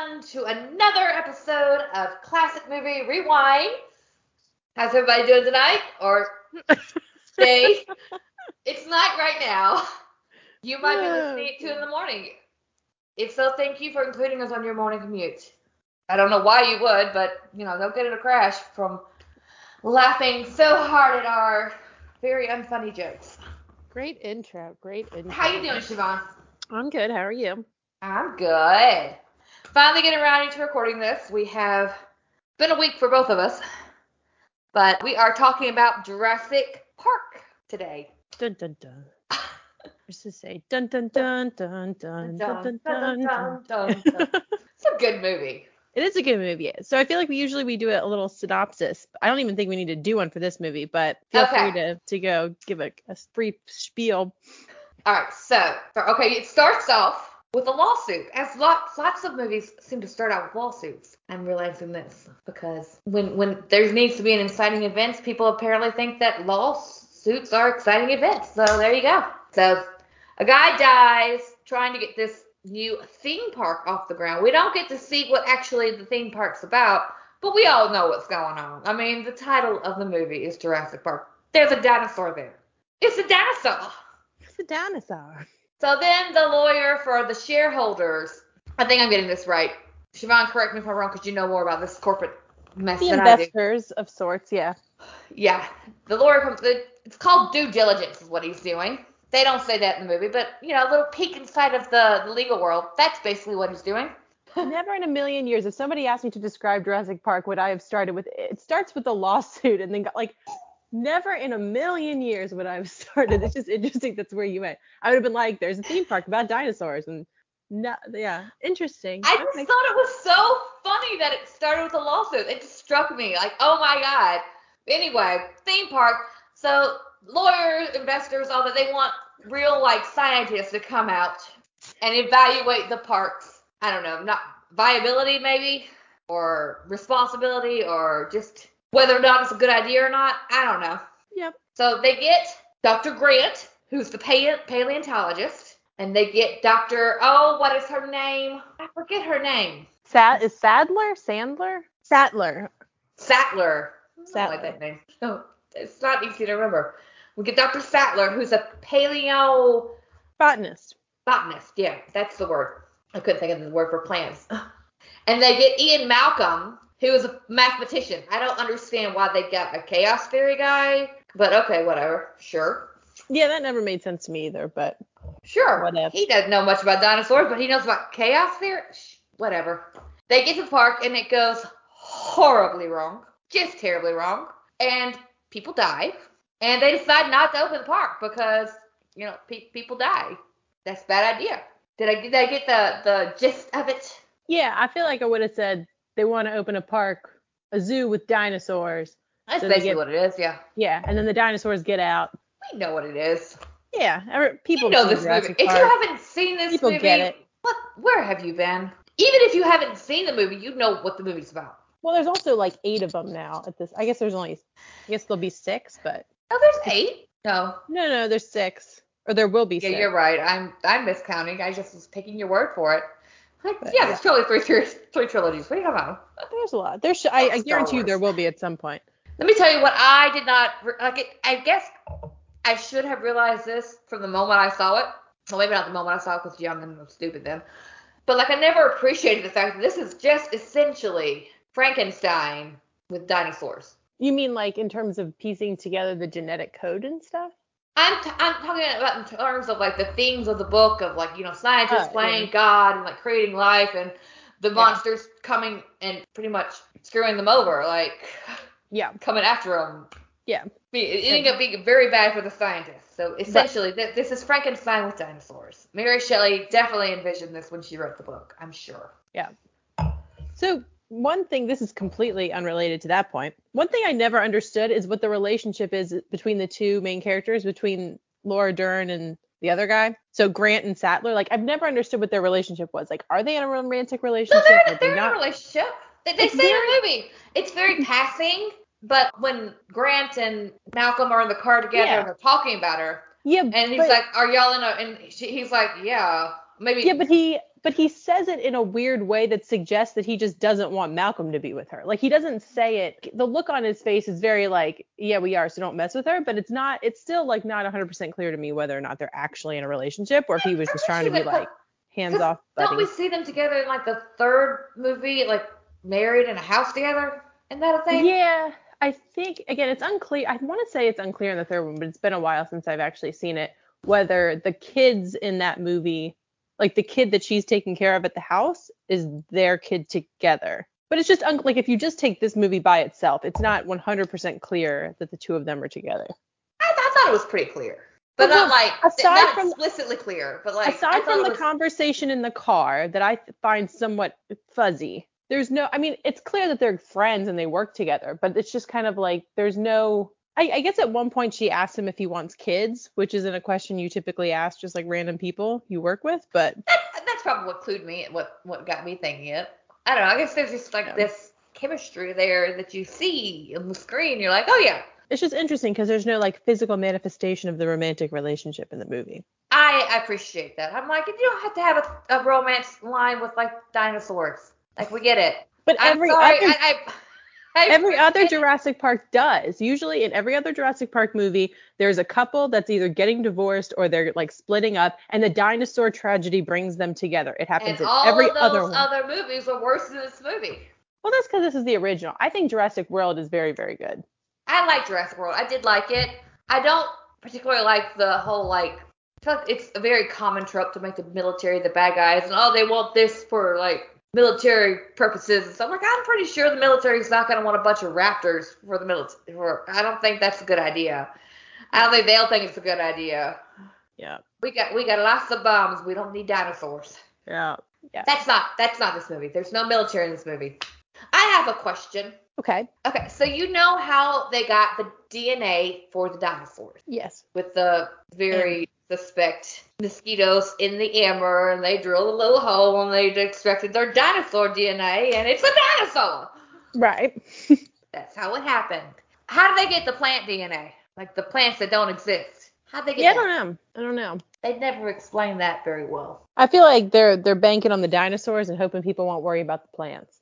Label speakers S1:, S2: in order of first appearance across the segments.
S1: everyone to another episode of Classic Movie Rewind. How's everybody doing tonight? Or day? it's night right now. You might be listening at 2 in the morning. If so, thank you for including us on your morning commute. I don't know why you would, but, you know, don't get in a crash from laughing so hard at our very unfunny jokes.
S2: Great intro. Great intro.
S1: How you doing, Siobhan?
S2: I'm good. How are you?
S1: I'm good. Finally getting around to recording this. We have been a week for both of us, but we are talking about Jurassic Park today.
S2: Dun dun dun. Just to say dun dun dun dun dun dun dun dun. dun.
S1: It's a good movie.
S2: It is a good movie. So I feel like we usually we do a little synopsis. I don't even think we need to do one for this movie, but feel
S1: Okay.
S2: free to to go give a, a brief spiel.
S1: All right, so okay, it starts off with a lawsuit, as lots lots of movies seem to start out with lawsuits. I'm realizing this because when when there needs to be an exciting event, people apparently think that lawsuits are exciting events. So there you go. So a guy dies trying to get this new theme park off the ground. We don't get to see what actually the theme park's about, but we all know what's going on. I mean, the title of the movie is Jurassic Park. There's a dinosaur there. It's a dinosaur.
S2: It's a dinosaur.
S1: So then the lawyer for the shareholders, I think I'm getting this right. Siobhan, correct me if I'm wrong because you know more about this corporate mess
S2: The
S1: than I do.
S2: investors of sorts, yeah.
S1: Yeah, the lawyer comes. It's called due diligence, is what he's doing. They don't say that in the movie, but you know, a little peek inside of the, the legal world. That's basically what he's doing.
S2: Never in a million years, if somebody asked me to describe Jurassic Park, would I have started with it starts with a lawsuit and then got like never in a million years would I have started. It's just interesting that's where you went. I would have been like, there's a theme park about dinosaurs and no, yeah, interesting.
S1: I just thought it was so funny that it started with a lawsuit. It just struck me like, oh my god. Anyway, theme park. So lawyers, investors, all that they want real like scientists to come out and evaluate the parks. I don't know, not viability maybe, or responsibility, or just whether or not it's a good idea or not. I don't know.
S2: Yep.
S1: So they get Dr. Grant, who's the paleo- paleontologist, and they get Dr. Oh, what is her name? I forget her name.
S2: Sad is Sadler? Sandler? Sattler.
S1: Sattler. I don't
S2: Sattler.
S1: like that name. No, it's not easy to remember. We get Dr. Sattler, who's a paleo
S2: Botanist.
S1: botanist. Yeah, that's the word. I couldn't think of the word for plants. And they get Ian Malcolm, who is a mathematician. I don't understand why they got a chaos theory guy, but okay, whatever. Sure.
S2: Yeah, that never made sense to me either, but
S1: Sure.
S2: Whatever.
S1: He doesn't know much about dinosaurs, but he knows about chaos theory. Shh, Whatever. They get to the park and it goes horribly wrong, just terribly wrong, and people die. And they decide not to open the park because you know pe- people die. That's a bad idea. Did I did I get the the gist of it?
S2: yeah, I feel like I would have said they want to open a park, a zoo with dinosaurs.
S1: That's
S2: So
S1: basically
S2: get-
S1: what it is. Yeah,
S2: Yeah, and then the dinosaurs get out.
S1: we know what it is.
S2: Yeah, every, people
S1: you know this
S2: Jurassic
S1: movie. If you haven't seen this
S2: People
S1: movie,
S2: get it.
S1: what? Where have you been? Even if you haven't seen the movie, you know what the movie's about.
S2: Well, there's also like eight of them now at this. I guess there's only, I guess there'll be six, but
S1: Oh, there's eight. No.
S2: no, no, there's six, or there will be
S1: Yeah,
S2: six.
S1: you're right. I'm I'm miscounting. I just was taking your word for it. Like,
S2: But,
S1: yeah, there's totally three, three, three trilogies. What are you talking about?
S2: There's a lot. There's, I, I guarantee you there will be at some point.
S1: Let me tell you what I did not like. It, I guess I should have realized this from the moment I saw it. Well, maybe not the moment I saw it because young and stupid then. But like, I never appreciated the fact that this is just essentially Frankenstein with dinosaurs.
S2: You mean like in terms of piecing together the genetic code and stuff?
S1: I'm t- I'm talking about in terms of like the themes of the book of like you know scientists
S2: Oh,
S1: playing
S2: yeah.
S1: God and like creating life and the
S2: Yeah.
S1: monsters coming and pretty much screwing them over like
S2: Yeah,
S1: coming after them.
S2: yeah.
S1: It ended up being very bad for the scientists. So essentially, th- this is Frankenstein with dinosaurs. Mary Shelley definitely envisioned this when she wrote the book. I'm sure.
S2: Yeah so one thing, this is completely unrelated to that point. One thing I never understood is what the relationship is between the two main characters, between Laura Dern and the other guy. So Grant and Sattler. Like I've never understood what their relationship was. Like, are they in a romantic
S1: No,
S2: relationship?
S1: they're, in-
S2: they
S1: they're in a relationship. They, they say in the movie. It's very passing, but when Grant and Malcolm are in the car together
S2: Yeah.
S1: and they're talking about her,
S2: Yeah,
S1: and he's
S2: but,
S1: like, "Are y'all in a?" And she, he's like, "Yeah, maybe."
S2: yeah, but he but he says it in a weird way that suggests that he just doesn't want Malcolm to be with her. Like he doesn't say it. The look on his face is very like, yeah, we are, so don't mess with her. But it's not. It's still like not 100% clear to me whether or not they're actually in a relationship or if he was just trying to be like hands off.
S1: Don't we see them together in like the third movie, like married in a house together? Isn't that a thing?
S2: Yeah. I think again it's unclear. I want to say it's unclear in the third one, but it's been a while since I've actually seen it. Whether the kids in that movie like the kid that she's taking care of at the house is their kid together. But it's just un- like if you just take this movie by itself, it's not 100% clear that the two of them are together.
S1: I, I thought it was pretty clear, but well, not like aside not from explicitly clear, but like
S2: aside from the was... conversation in the car that I find somewhat fuzzy. There's no, I mean, it's clear that they're friends and they work together, but it's just kind of like there's no I, I, guess at one point she asked him if he wants kids, which isn't a question you typically ask just like random people you work with, but
S1: that's, that's probably what clued me, what what got me thinking it. I don't know. I guess there's just like yeah. this chemistry there that you see on the screen. You're like, oh yeah.
S2: It's just interesting because there's no like physical manifestation of the romantic relationship in the movie.
S1: I, appreciate that. I'm like, you don't have to have a, a romance line with like dinosaurs. Like we get it.
S2: But every sorry, other... I, I every other Jurassic Park does. Usually in every other Jurassic Park movie, there's a couple that's either getting divorced or they're like splitting up, and the dinosaur tragedy brings them together. It happens
S1: and
S2: in
S1: all
S2: every
S1: of those
S2: other one.
S1: other movies are worse than this movie.
S2: Well, that's because this is the original. I think Jurassic World is very, very good.
S1: I like Jurassic World. I did like it. I don't particularly like the whole like. it's a very common trope to make the military the bad guys, and oh, they want this for like military purposes and stuff. Like I'm pretty sure the military is not going to want a bunch of raptors for the military. For, I don't think that's a good idea. I don't think they'll think it's a good idea.
S2: Yeah.
S1: We got we got lots of bombs. We don't need dinosaurs.
S2: Yeah. Yeah.
S1: That's not that's not this movie. There's no military in this movie. I have a question.
S2: Okay.
S1: Okay. So you know how they got the DNA for the dinosaurs?
S2: Yes.
S1: With the very suspect mosquitoes in the amber and they drilled a little hole and they extracted their dinosaur DNA and it's a dinosaur.
S2: Right.
S1: That's how it happened. How do they get the plant DNA? Like the plants that don't exist. How'd they get
S2: Yeah,
S1: that?
S2: I don't know. I don't know.
S1: They never explain that very well.
S2: I feel like they're they're banking on the dinosaurs and hoping people won't worry about the plants.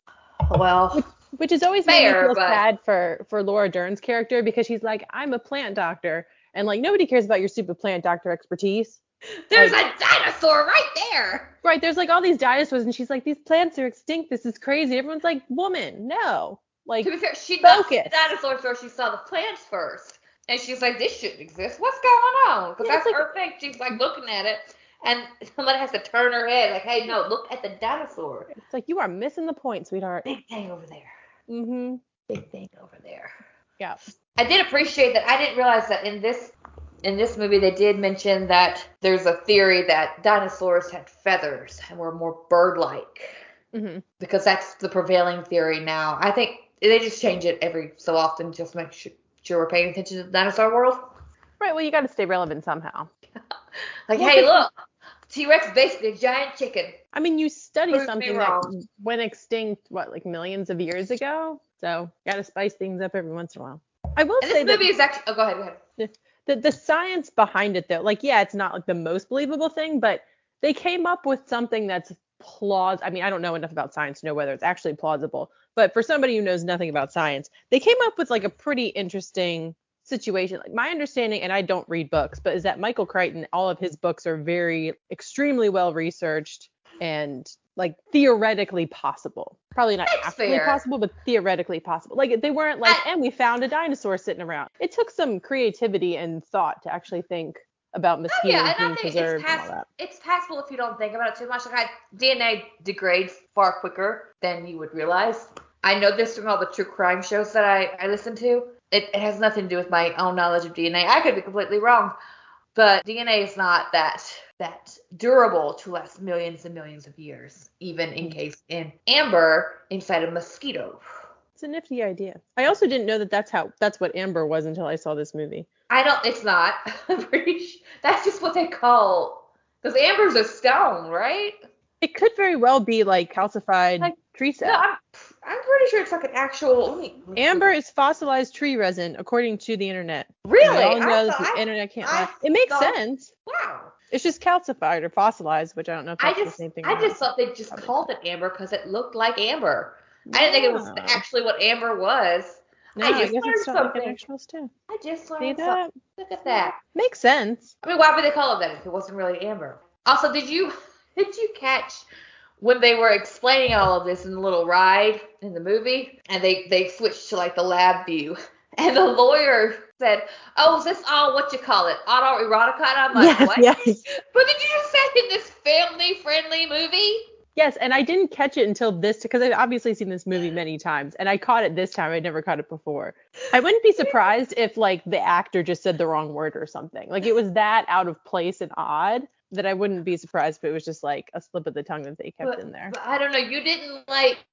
S1: Well,
S2: which, which is always fair, made me feel but... sad for for Laura Dern's character because she's like, I'm a plant doctor and like nobody cares about your stupid plant doctor expertise.
S1: There's
S2: like,
S1: a dinosaur right there.
S2: Right, there's like all these dinosaurs, and she's like, these plants are extinct. This is crazy. Everyone's like, woman, no. Like,
S1: to be fair, she focus. the dinosaurs first. She saw the plants first, and she's like, this shouldn't exist. What's going on? Because yeah, that's like, her thing. She's like looking at it, and somebody has to turn her head, like, hey, no, look at the dinosaur.
S2: It's like you are missing the point, sweetheart.
S1: Big thing over there.
S2: Mhm.
S1: Big thing over there.
S2: Yeah.
S1: I did appreciate that. I didn't realize that in this in this movie they did mention that there's a theory that dinosaurs had feathers and were more bird-like.
S2: Mm-hmm.
S1: Because that's the prevailing theory now. I think they just change it every so often just to make sure, sure we're paying attention to the dinosaur world.
S2: Right. Well, you got to stay relevant somehow.
S1: like, hey, look, T-Rex is basically a giant chicken.
S2: I mean, you study Prove something that went extinct what, like millions of years ago. So, got to spice things up every once in a while. I will
S1: and
S2: say
S1: this movie is actually. Oh, go ahead. Go ahead.
S2: The, the science behind it, though, like, yeah, it's not like the most believable thing, but they came up with something that's plausible. I mean, I don't know enough about science to know whether it's actually plausible, but for somebody who knows nothing about science, they came up with like a pretty interesting situation. Like my understanding, and I don't read books, but is that Michael Crichton, all of his books are very extremely well researched and like theoretically possible. Probably not
S1: That's
S2: actually
S1: fair.
S2: possible, but theoretically possible. Like they weren't like, I, and we found a dinosaur sitting around. It took some creativity and thought to actually think about oh, mosquitoes
S1: yeah,
S2: being preserved
S1: it's,
S2: pass- and all that.
S1: It's possible if you don't think about it too much. Like I, DNA degrades far quicker than you would realize. I know this from all the true crime shows that I, I listen to. It, it has nothing to do with my own knowledge of DNA. I could be completely wrong, but DNA is not that that durable to last millions and millions of years, even encased mm. in amber inside a mosquito.
S2: It's a nifty idea. I also didn't know that that's how that's what amber was until I saw this movie.
S1: I don't. It's not. I'm pretty sure that's just what they call because amber's a stone, right?
S2: It could very well be like calcified like, cell.
S1: No, I'm, I'm pretty sure it's like an actual. Let me,
S2: Amber is fossilized tree resin, according to the internet.
S1: Really?
S2: All know the I, internet can't lie. It makes
S1: thought,
S2: sense.
S1: Wow.
S2: It's just calcified or fossilized, which I don't know if
S1: I
S2: that's
S1: just,
S2: the same thing.
S1: I
S2: not.
S1: just thought they just
S2: Probably
S1: called it amber because it looked like amber. I didn't think it was actually what amber was.
S2: No,
S1: I
S2: I,
S1: just
S2: guess
S1: learned
S2: like
S1: something.
S2: stone.
S1: I just
S2: See
S1: learned something.
S2: that?
S1: Look at that.
S2: Makes sense.
S1: I mean, why would they call it that if it wasn't really amber? Also, did you did you catch when they were explaining all of this in the little ride in the movie, and they they switched to like the lab view, and the lawyer said, "Oh, is this all what you call it, autoerotica?" And I'm like,
S2: yes,
S1: "What?"
S2: yes,
S1: But did you just say in this family friendly movie?
S2: yes. And I didn't catch it until this because I've obviously seen this movie many times, and I caught it this time. I'd never caught it before. I wouldn't be surprised if like the actor just said the wrong word or something. Like it was that out of place and odd that I wouldn't be surprised if it was just like a slip of the tongue that they kept
S1: But,
S2: in there.
S1: but I don't know. You didn't like.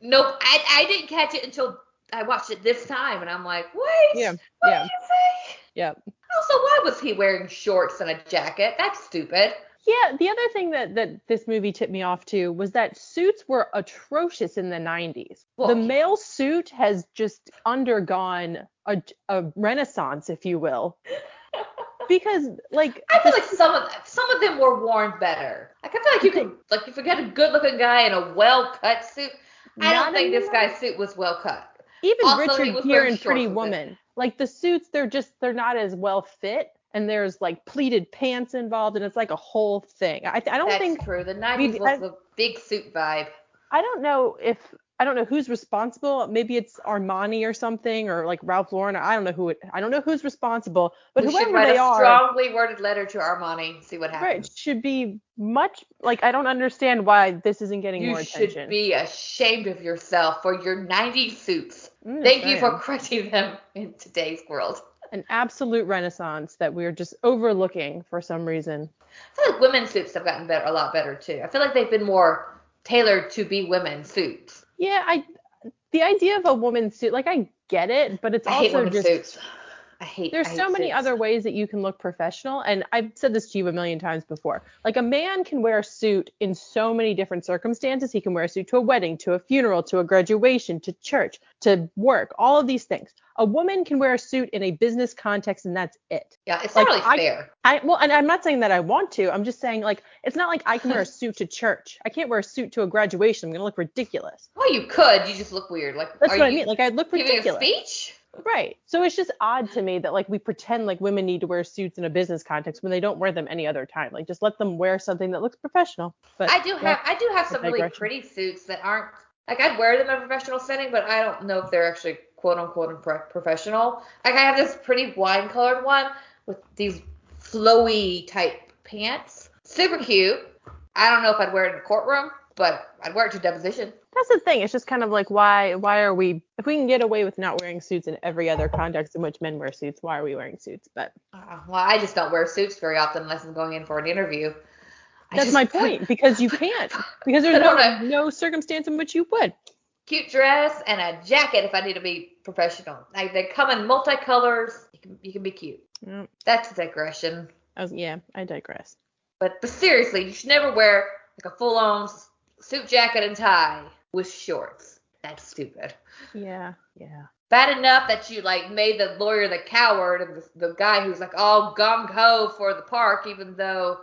S1: Nope. I I didn't catch it until I watched it this time, and I'm like, wait.
S2: Yeah,
S1: What
S2: yeah.
S1: did you say?
S2: Yep.
S1: Also, why was he wearing shorts and a jacket? That's stupid.
S2: Yeah, the other thing that that this movie tipped me off to was that suits were atrocious in the 90s.
S1: Well,
S2: the male suit has just undergone a, a renaissance, if you will. Because like
S1: I feel like some of some of them were worn better. Like I feel like you could like if you get a good looking guy in a well cut suit. I don't think this guy's suit was well cut.
S2: even
S1: also,
S2: Richard Gere in Pretty. Woman, like the suits, they're just they're not as well fit, and there's like pleated pants involved, and it's like a whole thing. I I don't
S1: That's
S2: think
S1: true. The 90s was
S2: I-
S1: the big suit vibe.
S2: I don't know if I don't know who's responsible. Maybe it's Armani or something, or like Ralph Lauren. I don't know who it. I don't know who's responsible, but
S1: we should
S2: whoever
S1: write
S2: they
S1: a
S2: are,
S1: strongly worded letter to Armani. See what happens.
S2: right, should be much like I don't understand why this isn't getting
S1: You
S2: more attention.
S1: You should be ashamed of yourself for your 90s suits.
S2: I'm
S1: Thank you for correcting them in today's world.
S2: an absolute renaissance that we're just overlooking for some reason.
S1: I feel like women's suits have gotten better, a lot better too. I feel like they've been more tailored to be women's suits.
S2: Yeah, I the idea of a woman's suit, like I get it, but it's
S1: I
S2: also just
S1: suits. I hate.
S2: there's
S1: I hate
S2: so many
S1: suits.
S2: other ways that you can look professional and i've said this to you a million times before like a man can wear a suit in so many different circumstances he can wear a suit to a wedding to a funeral to a graduation to church to work all of these things a woman can wear a suit in a business context and that's it
S1: Yeah, it's
S2: like,
S1: not really
S2: I-
S1: fair.
S2: i well and i'm not saying that i want to i'm just saying like it's not like i can wear a suit to church i can't wear a suit to a graduation i'm gonna look ridiculous
S1: Well, you could. You just look weird. Like,
S2: that's
S1: are
S2: what i mean like i look
S1: giving
S2: ridiculous
S1: a speech?
S2: Right. So it's just odd to me that like we pretend like women need to wear suits in a business context when they don't wear them any other time. Like just let them wear something that looks professional. But
S1: I do have. I do have some really pretty suits that aren't. Like, I'd wear them in a professional setting, but I don't know if they're actually quote unquote professional. Like, I have this pretty wine colored one with these flowy type pants. Super cute. I don't know if I'd wear it in a courtroom, but I'd wear it to deposition.
S2: that's the thing. It's just kind of like why why are we if we can get away with not wearing suits in every other context in which men wear suits, why are we wearing suits? But
S1: Uh, well, I just don't wear suits very often unless I'm going in for an interview. I
S2: that's
S1: just-
S2: my point because you can't because there's no
S1: know.
S2: no circumstance in which you would.
S1: Cute dress and a jacket if I need to be professional. Like they come in multicolors. You can you can be cute.
S2: Yeah,
S1: That's a digression.
S2: I was, yeah, I digress.
S1: But but seriously, you should never wear like a full on suit jacket and tie with shorts. That's stupid.
S2: Yeah, yeah.
S1: Bad enough that you like made the lawyer the coward and the, the guy who's like all gung ho for the park, even though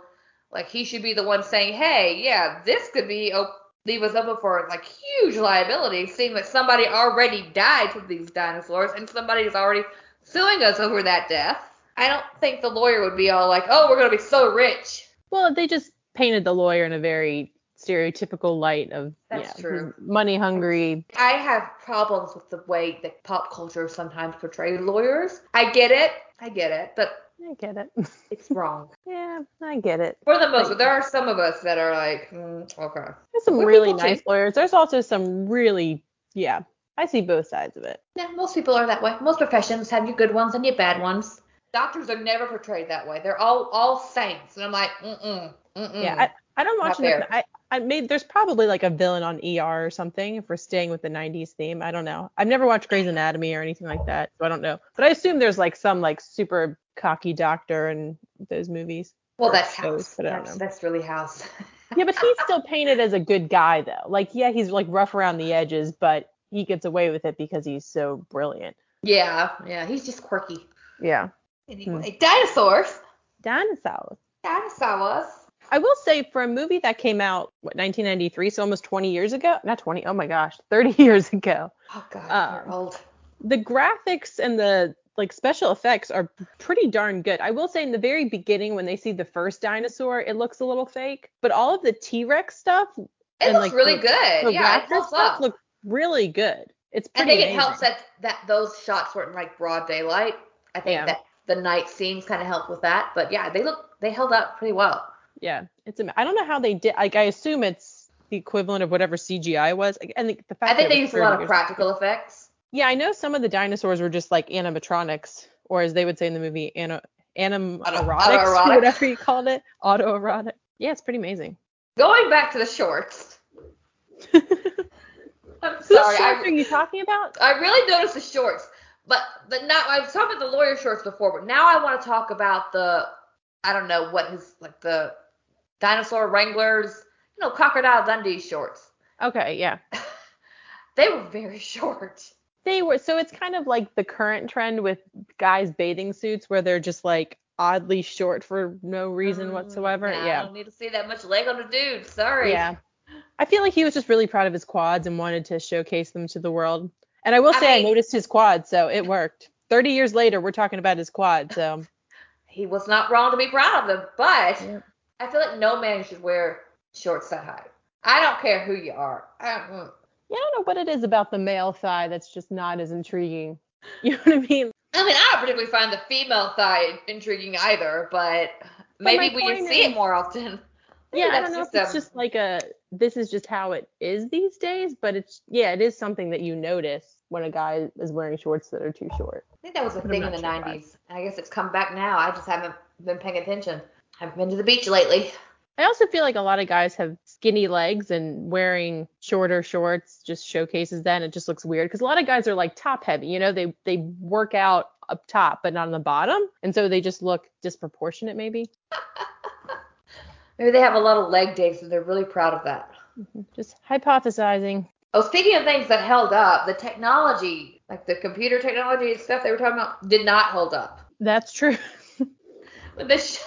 S1: like he should be the one saying, hey, yeah, this could be op- leave us open for like huge liability, seeing that somebody already died from these dinosaurs and somebody is already suing us over that death. I don't think the lawyer would be all like, oh, we're gonna be so rich.
S2: Well, they just painted the lawyer in a very stereotypical light of
S1: That's
S2: yeah,
S1: true.
S2: money hungry.
S1: I have problems with the way that pop culture sometimes portrays lawyers. I get it, I get it, but
S2: I get it.
S1: it's wrong.
S2: yeah, I get it.
S1: For the most, but there are some of us that are like, mm, okay.
S2: There's some
S1: We're
S2: really
S1: too.
S2: nice lawyers. There's also some really yeah. I see both sides of it.
S1: Yeah, most people are that way. Most professions have your good ones and your bad ones. Doctors are never portrayed that way. They're all all saints, and I'm like, mm mm, mm mm.
S2: Yeah, I, don't watch enough. I, I made there's probably like a villain on ER or something if we're staying with the 90s theme. I don't know. I've never watched Grey's Anatomy or anything like that, so I don't know. But I assume there's like some like super cocky doctor in those movies.
S1: well, that's house.
S2: don't
S1: That's,
S2: know.
S1: that's really house.
S2: Yeah, but he's still painted as a good guy though. Like yeah, he's like rough around the edges, but he gets away with it because he's so brilliant.
S1: yeah, yeah, he's just quirky.
S2: Yeah.
S1: Anyway, dinosaurs.
S2: Dinosaurs.
S1: Wars.
S2: I will say for a movie that came out what 1993, so almost 20 years ago, not 20, oh my gosh, 30 years ago.
S1: Oh god,
S2: Um,
S1: you're old.
S2: The graphics and the like special effects are pretty darn good. I will say in the very beginning when they see the first dinosaur, it looks a little fake, but all of the T-Rex stuff
S1: It
S2: and,
S1: looks
S2: like,
S1: really
S2: the-
S1: good.
S2: the
S1: yeah, it
S2: stuff look really good. It's pretty I
S1: think it helps that that those shots weren't like broad daylight. I think
S2: Yeah.
S1: that the night scenes kind of help with that. But yeah, they look they held up pretty well.
S2: Yeah, it's. I don't know how they did. Like, I assume it's the equivalent of whatever CGI was. And the, the fact
S1: I think they used a lot of practical effects.
S2: Yeah, I know some of the dinosaurs were just like animatronics, or as they would say in the movie, ana, anim
S1: Auto- autoerotic.
S2: whatever you called it, autoerotic. Yeah, it's pretty amazing.
S1: Going back to the shorts. I'm
S2: Whose
S1: sorry.
S2: shorts
S1: I,
S2: are you talking about?
S1: I really noticed the shorts, but but now I was talking about the lawyer shorts before, but now I want to talk about the I don't know what his like the dinosaur wranglers, you know, crocodile Dundee shorts.
S2: Okay, yeah.
S1: They were very short.
S2: They were so it's kind of like the current trend with guys bathing suits where they're just like oddly short for no reason
S1: Mm,
S2: whatsoever.
S1: yeah. I don't need to see that much leg on a dude. Sorry.
S2: Yeah. I feel like he was just really proud of his quads and wanted to showcase them to the world. And I will say I,
S1: mean-
S2: noticed his quads, so it worked. 30 years later, we're talking about his quad, so
S1: He was not wrong to be proud of them, but
S2: Yep.
S1: I feel like no man should wear shorts that high. I don't care who you are. I don't, mm.
S2: yeah, I don't know what it is about the male thigh that's just not as intriguing. You know what I mean?
S1: I mean, I don't particularly find the female thigh intriguing either, but
S2: my
S1: maybe we
S2: point
S1: just see
S2: is-
S1: it more often. Maybe
S2: Yeah, I don't know if it's
S1: a-
S2: just like a this is just how it is these days, but it's yeah, it is something that you notice when a guy is wearing shorts that are too short.
S1: I think that was a
S2: but
S1: thing in the
S2: sure
S1: 90s. And I guess it's come back now. I just haven't been paying attention. Haven't been to the beach lately.
S2: I also feel like a lot of guys have skinny legs and wearing shorter shorts just showcases that and it just looks weird because a lot of guys are like top heavy, you know, they they work out up top but not on the bottom and so they just look disproportionate maybe.
S1: Maybe they have a lot of leg days and they're really proud of that. Mm-hmm.
S2: Just hypothesizing.
S1: Oh, speaking of things that held up, the technology, like the computer technology and stuff they were talking about, did not hold up.
S2: That's true.
S1: The sh-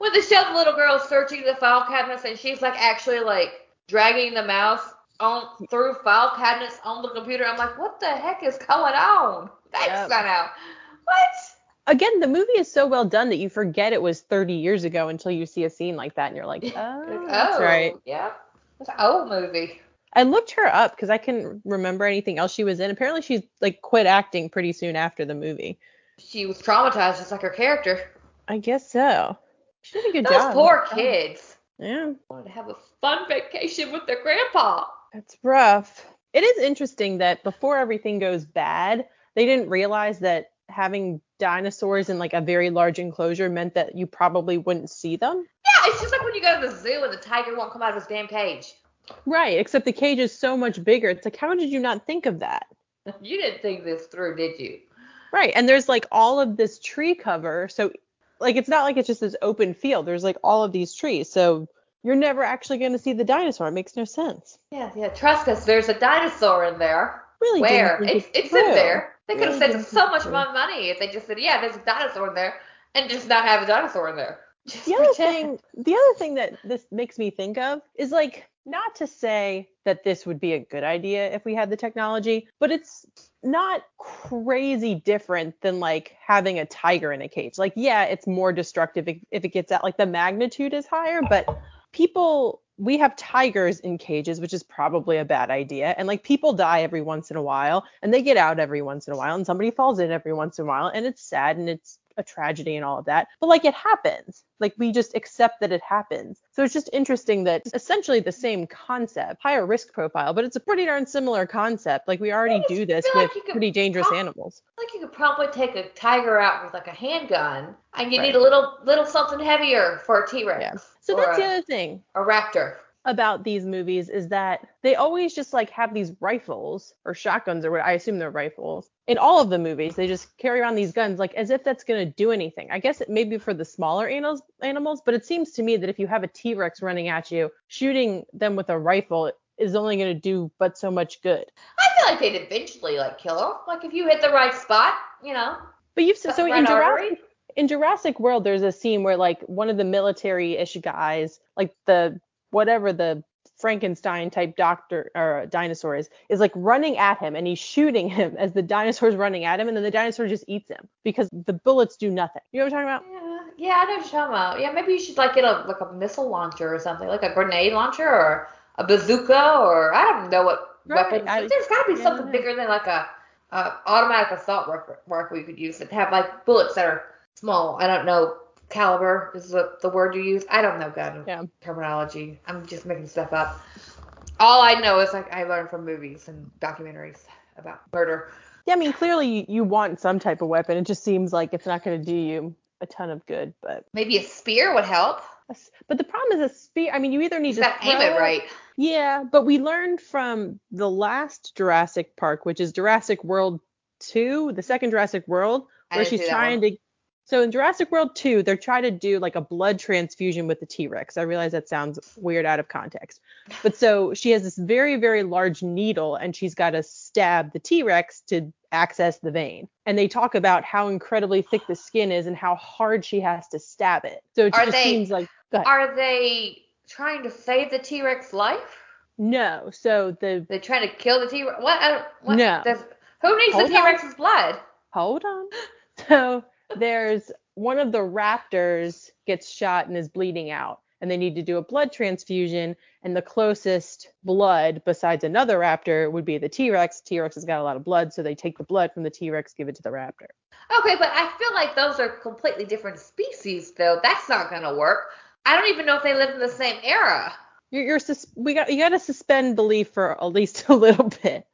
S1: when the show the little girl searching the file cabinets and she's like actually like dragging the mouse on through file cabinets on the computer, I'm like, what the heck is going on? That's
S2: Yep.
S1: not out. What?
S2: Again, the movie is so well done that you forget it was 30 years ago until you see a scene like that and you're like, oh, that's
S1: oh,
S2: right.
S1: Yeah. It's an old movie.
S2: I looked her up because I couldn't remember anything else she was in. Apparently, she's like quit acting pretty soon after the movie.
S1: She was traumatized just like her character.
S2: I guess so. She did a good
S1: Those
S2: job.
S1: poor oh. kids
S2: Yeah,
S1: wanted to have a fun vacation with their grandpa.
S2: that's rough. It is interesting that before everything goes bad, they didn't realize that having dinosaurs in like a very large enclosure meant that you probably wouldn't see them.
S1: Yeah, it's just like when you go to the zoo and the tiger won't come out of his damn cage.
S2: Right, except the cage is so much bigger. It's like, how did you not think of that?
S1: You didn't think this through, did you?
S2: Right, and there's like all of this tree cover, so like it's not like it's just this open field. There's like all of these trees, so you're never actually going to see the dinosaur. It makes no sense.
S1: Yeah, yeah. Trust us, there's a dinosaur in there.
S2: Really?
S1: Where? It's
S2: it
S1: it's in there. They could have
S2: Really
S1: saved
S2: didn't
S1: so much more money if they just said, yeah, there's a dinosaur in there, and just not have a dinosaur in there. Just
S2: The other
S1: pretend.
S2: thing, the other thing that this makes me think of is like not to say that this would be a good idea if we had the technology, but it's not crazy different than like having a tiger in a cage. Like, yeah, it's more destructive if, it gets out, like the magnitude is higher, but people, we have tigers in cages, which is probably a bad idea. And like people die every once in a while and they get out every once in a while and somebody falls in every once in a while and it's sad and it's a tragedy and all of that. But like it happens. Like we just accept that it happens. So it's just interesting that essentially the same concept, higher risk profile, but it's a pretty darn similar concept. Like we already do this
S1: like
S2: with pretty dangerous animals.
S1: like you could probably take a tiger out with like a handgun, and you
S2: Right.
S1: need a little little something heavier for a T-Rex.
S2: Yeah. So that's
S1: a,
S2: the other thing.
S1: a raptor.
S2: About these movies is that they always just like have these rifles or shotguns or what I assume they're rifles. In all of the movies, they just carry around these guns like as if that's going to do anything. I guess it may be for the smaller animals, animals, but it seems to me that if you have a T-Rex running at you, shooting them with a rifle is only going to do but so much good.
S1: I feel like they'd eventually like kill him. Like if you hit the right spot, you know.
S2: But you've so
S1: right
S2: in. Jurassic in Jurassic World, there's a scene where like one of the military-ish guys, like the whatever the Frankenstein type doctor or dinosaur is, is like running at him and he's shooting him as the dinosaur's running at him, and then the dinosaur just eats him because the bullets do nothing. You know what I'm talking
S1: about? Yeah, yeah, I know what you're talking about. Yeah, maybe you should like get a like a missile launcher or something, like a grenade launcher or a bazooka or I don't know what right. weapons. I, There's got to be yeah, something bigger than like a, a automatic assault rifle you could use that have like bullets that are small. I don't know caliber is the, the word you use. I don't know gun yeah. terminology. I'm just making stuff up. All I know is like I learned from movies and documentaries about murder.
S2: Yeah, I mean clearly you want some type of weapon. It just seems like it's not going to do you a ton of good, but
S1: maybe a spear would help.
S2: But the problem is a spear. I mean, you either need
S1: to aim it right.
S2: Yeah, but we learned from the last Jurassic Park, which is Jurassic World 2, the second Jurassic World, where she's trying to so in Jurassic World 2, they're trying to do like a blood transfusion with the T-Rex. I realize that sounds weird out of context. But so she has this very, very large needle and she's got to stab the T-Rex to access the vein. And they talk about how incredibly thick the skin is and how hard she has to stab it. So it are just they, seems like
S1: Are they trying to save the T-Rex life?
S2: No. So the
S1: They're trying to kill the T-Rex. What? what
S2: no.
S1: Does, who needs Hold the T-Rex's on. blood?
S2: Hold on. So there's one of the raptors gets shot and is bleeding out and they need to do a blood transfusion and the closest blood besides another raptor would be the T-Rex. T-Rex has got a lot of blood so they take the blood from the T-Rex give it to the raptor.
S1: Okay, but I feel like those are completely different species though. That's not going to work. I don't even know if they live in the same era.
S2: You're, you're sus- we got you got to suspend belief for at least a little bit.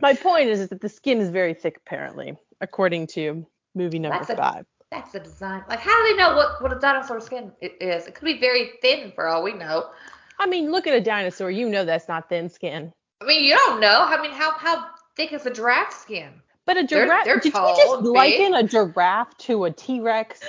S2: My point is, is that the skin is very thick apparently, according to movie number
S1: that's
S2: five.
S1: A, that's a design. Like, how do they know what, what a dinosaur skin is? It could be very thin for all we know.
S2: I mean, look at a dinosaur. You know that's not thin skin.
S1: I mean, you don't know. I mean, how how thick is a giraffe skin?
S2: But a giraffe. They're, they're did tall, you just big. liken a giraffe to a T Rex?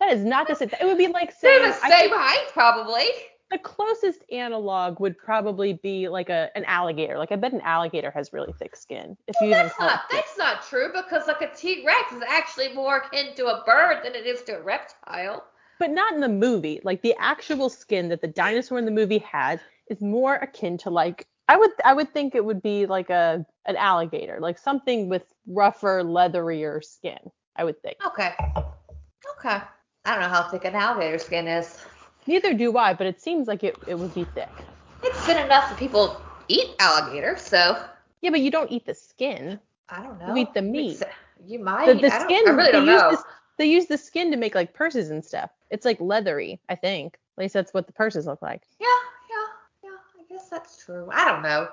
S2: That is not the same. It would be like saying.
S1: They're the same height, probably
S2: the closest analog would probably be like a an alligator. Like I bet an alligator has really thick skin.
S1: If well, you that's not that's not true because like a T Rex is actually more akin to a bird than it is to a reptile.
S2: But not in the movie. Like the actual skin that the dinosaur in the movie has is more akin to like I would I would think it would be like a an alligator, like something with rougher, leatherier skin. I would think.
S1: Okay. Okay. I don't know how thick an alligator skin is.
S2: Neither do I, but it seems like it, it would be thick.
S1: It's thin enough that people eat alligator, so.
S2: Yeah, but you don't eat the skin.
S1: I don't know.
S2: You eat the meat.
S1: You might.
S2: The, the I skin. I really don't know. This, they use the skin to make like purses and stuff. It's like leathery, I think. At least that's what the purses look like.
S1: Yeah, yeah, yeah. I guess that's true. I don't know.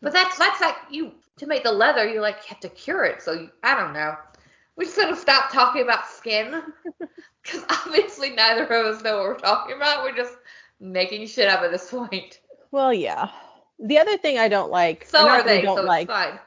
S1: But that's that's like you to make the leather, you like have to cure it. So you, I don't know. We just gotta stop talking about skin. Because obviously neither of us know what we're talking about. We're just making shit up at this point.
S2: Well, yeah. The other thing I don't like.
S1: So are they. Don't so like, fine.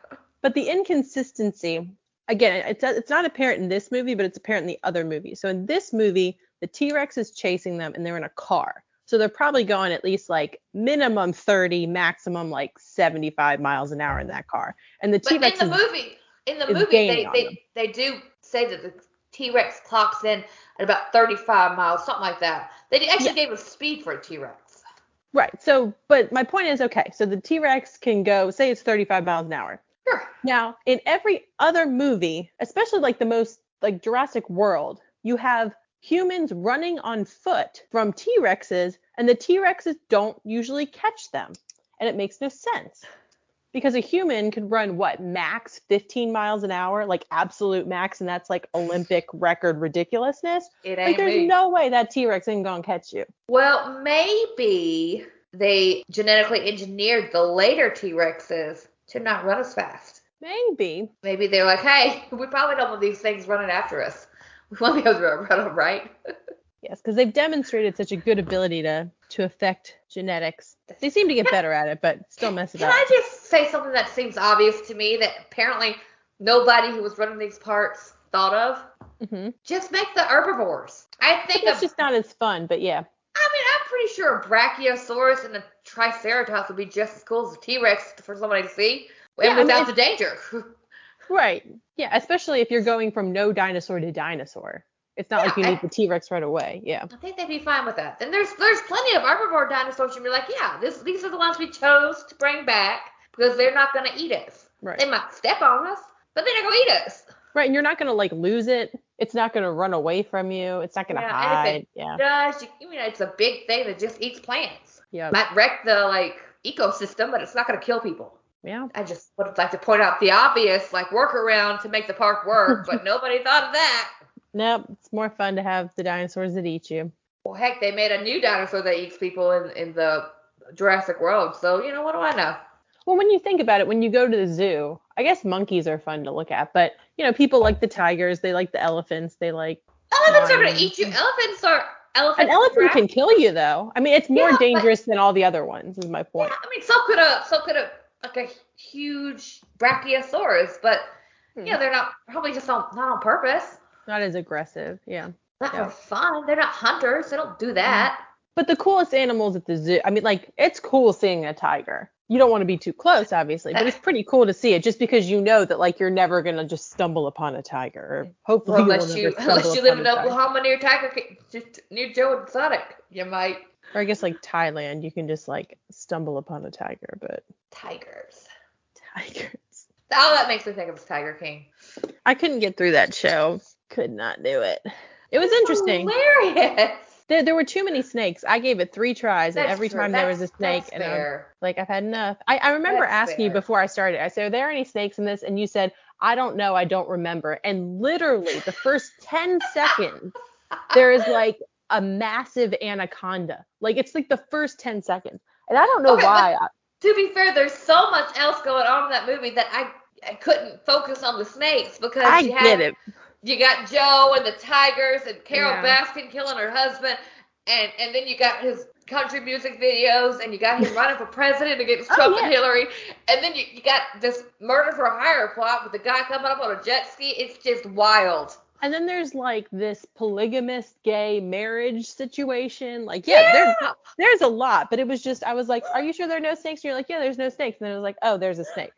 S2: But the inconsistency. Again, it's it's not apparent in this movie, but it's apparent in the other movie. So in this movie, the T-Rex is chasing them, and they're in a car. So they're probably going at least like minimum 30, maximum like 75 miles an hour in that car. And the T-Rex But
S1: in the
S2: is,
S1: movie, in the movie, they they, they do say that the T-Rex clocks in at about 35 miles, something like that. They actually yeah. gave a speed for a T-Rex.
S2: Right. So, but my point is, okay, so the T-Rex can go, say it's 35 miles an hour.
S1: Sure.
S2: Now, in every other movie, especially like the most like Jurassic World, you have humans running on foot from T-Rexes, and the T-Rexes don't usually catch them, and it makes no sense because a human could run what max 15 miles an hour like absolute max and that's like olympic record ridiculousness?
S1: It
S2: ain't like there's
S1: me.
S2: no way that t-rex ain't gonna catch you.
S1: Well maybe they genetically engineered the later t-rexes to not run as fast.
S2: Maybe.
S1: Maybe they're like hey we probably don't want these things running after us. We want to be able to run them right?
S2: Yes because they've demonstrated such a good ability to to affect genetics. They seem to get better at it but still mess it
S1: can
S2: up.
S1: Can i just say something that seems obvious to me that apparently nobody who was running these parts thought of.
S2: Mm-hmm.
S1: Just make the herbivores. I think
S2: it's just not as fun, but yeah.
S1: I mean, I'm pretty sure a Brachiosaurus and a Triceratops would be just as cool as a T-Rex for somebody to see, and yeah, without I mean, the danger.
S2: right. Yeah, especially if you're going from no dinosaur to dinosaur. It's not like you
S1: Yeah, I-
S2: need the T-Rex right away. Yeah.
S1: I think they'd be fine with that. Then there's there's plenty of herbivore dinosaurs you'd be like, yeah, this these are the ones we chose to bring back because they're not gonna eat us.
S2: Right.
S1: They might step on us, but they're not gonna eat us.
S2: Right, and you're not gonna like lose it. It's not gonna run away from you. It's not gonna
S1: Yeah, and if
S2: hide.
S1: it
S2: Yeah.
S1: Does you, you know it's a big thing that just eats plants.
S2: Yeah.
S1: Might wreck the like ecosystem, but it's not gonna kill people.
S2: Yeah.
S1: I just would like to point out the obvious like workaround to make the park work, but nobody thought of that.
S2: Nope. It's more fun to have the dinosaurs that eat you.
S1: Well, heck, they made a new dinosaur that eats people in in the Jurassic World. So you know what do I know?
S2: Well, when you think about it, when you go to the zoo, I guess monkeys are fun to look at, but you know, people like the tigers, they like the elephants, they like
S1: Elephants are gonna eat you. Elephants are elephants.
S2: an elephant can kill you though. I mean, it's more
S1: Yeah, but-
S2: dangerous than all the other ones, is my point. Yeah.
S1: I mean, so could a so could a like a huge brachiosaurus, but
S2: Hmm.
S1: yeah, they're not probably just on not on purpose.
S2: Not as aggressive, yeah.
S1: Not
S2: Yeah.
S1: for fun. They're not hunters. They don't do that.
S2: But the coolest animals at the zoo, I mean, like, it's cool seeing a tiger. You don't want to be too close, obviously, but it's eh. pretty cool to see it just because you know that, like, you're never going to just stumble upon a tiger. Or hopefully,
S1: Well, unless you unless you live in. Oklahoma near Tiger, near Joe Exotic, you might
S2: Or I guess, like, Thailand, you can just, like, stumble upon a tiger, but
S1: tigers.
S2: tigers.
S1: Oh, that makes me think of Tiger King.
S2: I couldn't get through that show. Could not do it. It was interesting.
S1: Hilarious.
S2: There, there were too many snakes. I gave it three tries, and
S1: That's
S2: every
S1: true.
S2: time there was a snake,
S1: that's
S2: and I'm like, I've had enough. I, I remember
S1: That's
S2: asking you before I started. I said, Are there any snakes in this? And you said, I don't know. I don't remember. And literally, the first 10 seconds, there is like a massive anaconda. Like, it's like the first 10 seconds. And I don't know
S1: Okay,
S2: why. I-
S1: to be fair, there's so much else going on in that movie that I, I couldn't focus on the snakes because
S2: I
S1: had,
S2: get it.
S1: You got Joe and the Tigers and Carole
S2: Yeah.
S1: Baskin killing her husband, and and then you got his country music videos, and you got him running for president against
S2: Oh,
S1: Trump
S2: yeah.
S1: and Hillary, and then you, you got this murder for hire plot with the guy coming up on a jet ski. It's just wild.
S2: And then there's like this polygamous gay marriage situation. Like, yeah, There, there's a lot, but it was just, I was like, Are you sure there are no snakes? And you're like, Yeah, there's no snakes. And then it was like, Oh, there's a snake.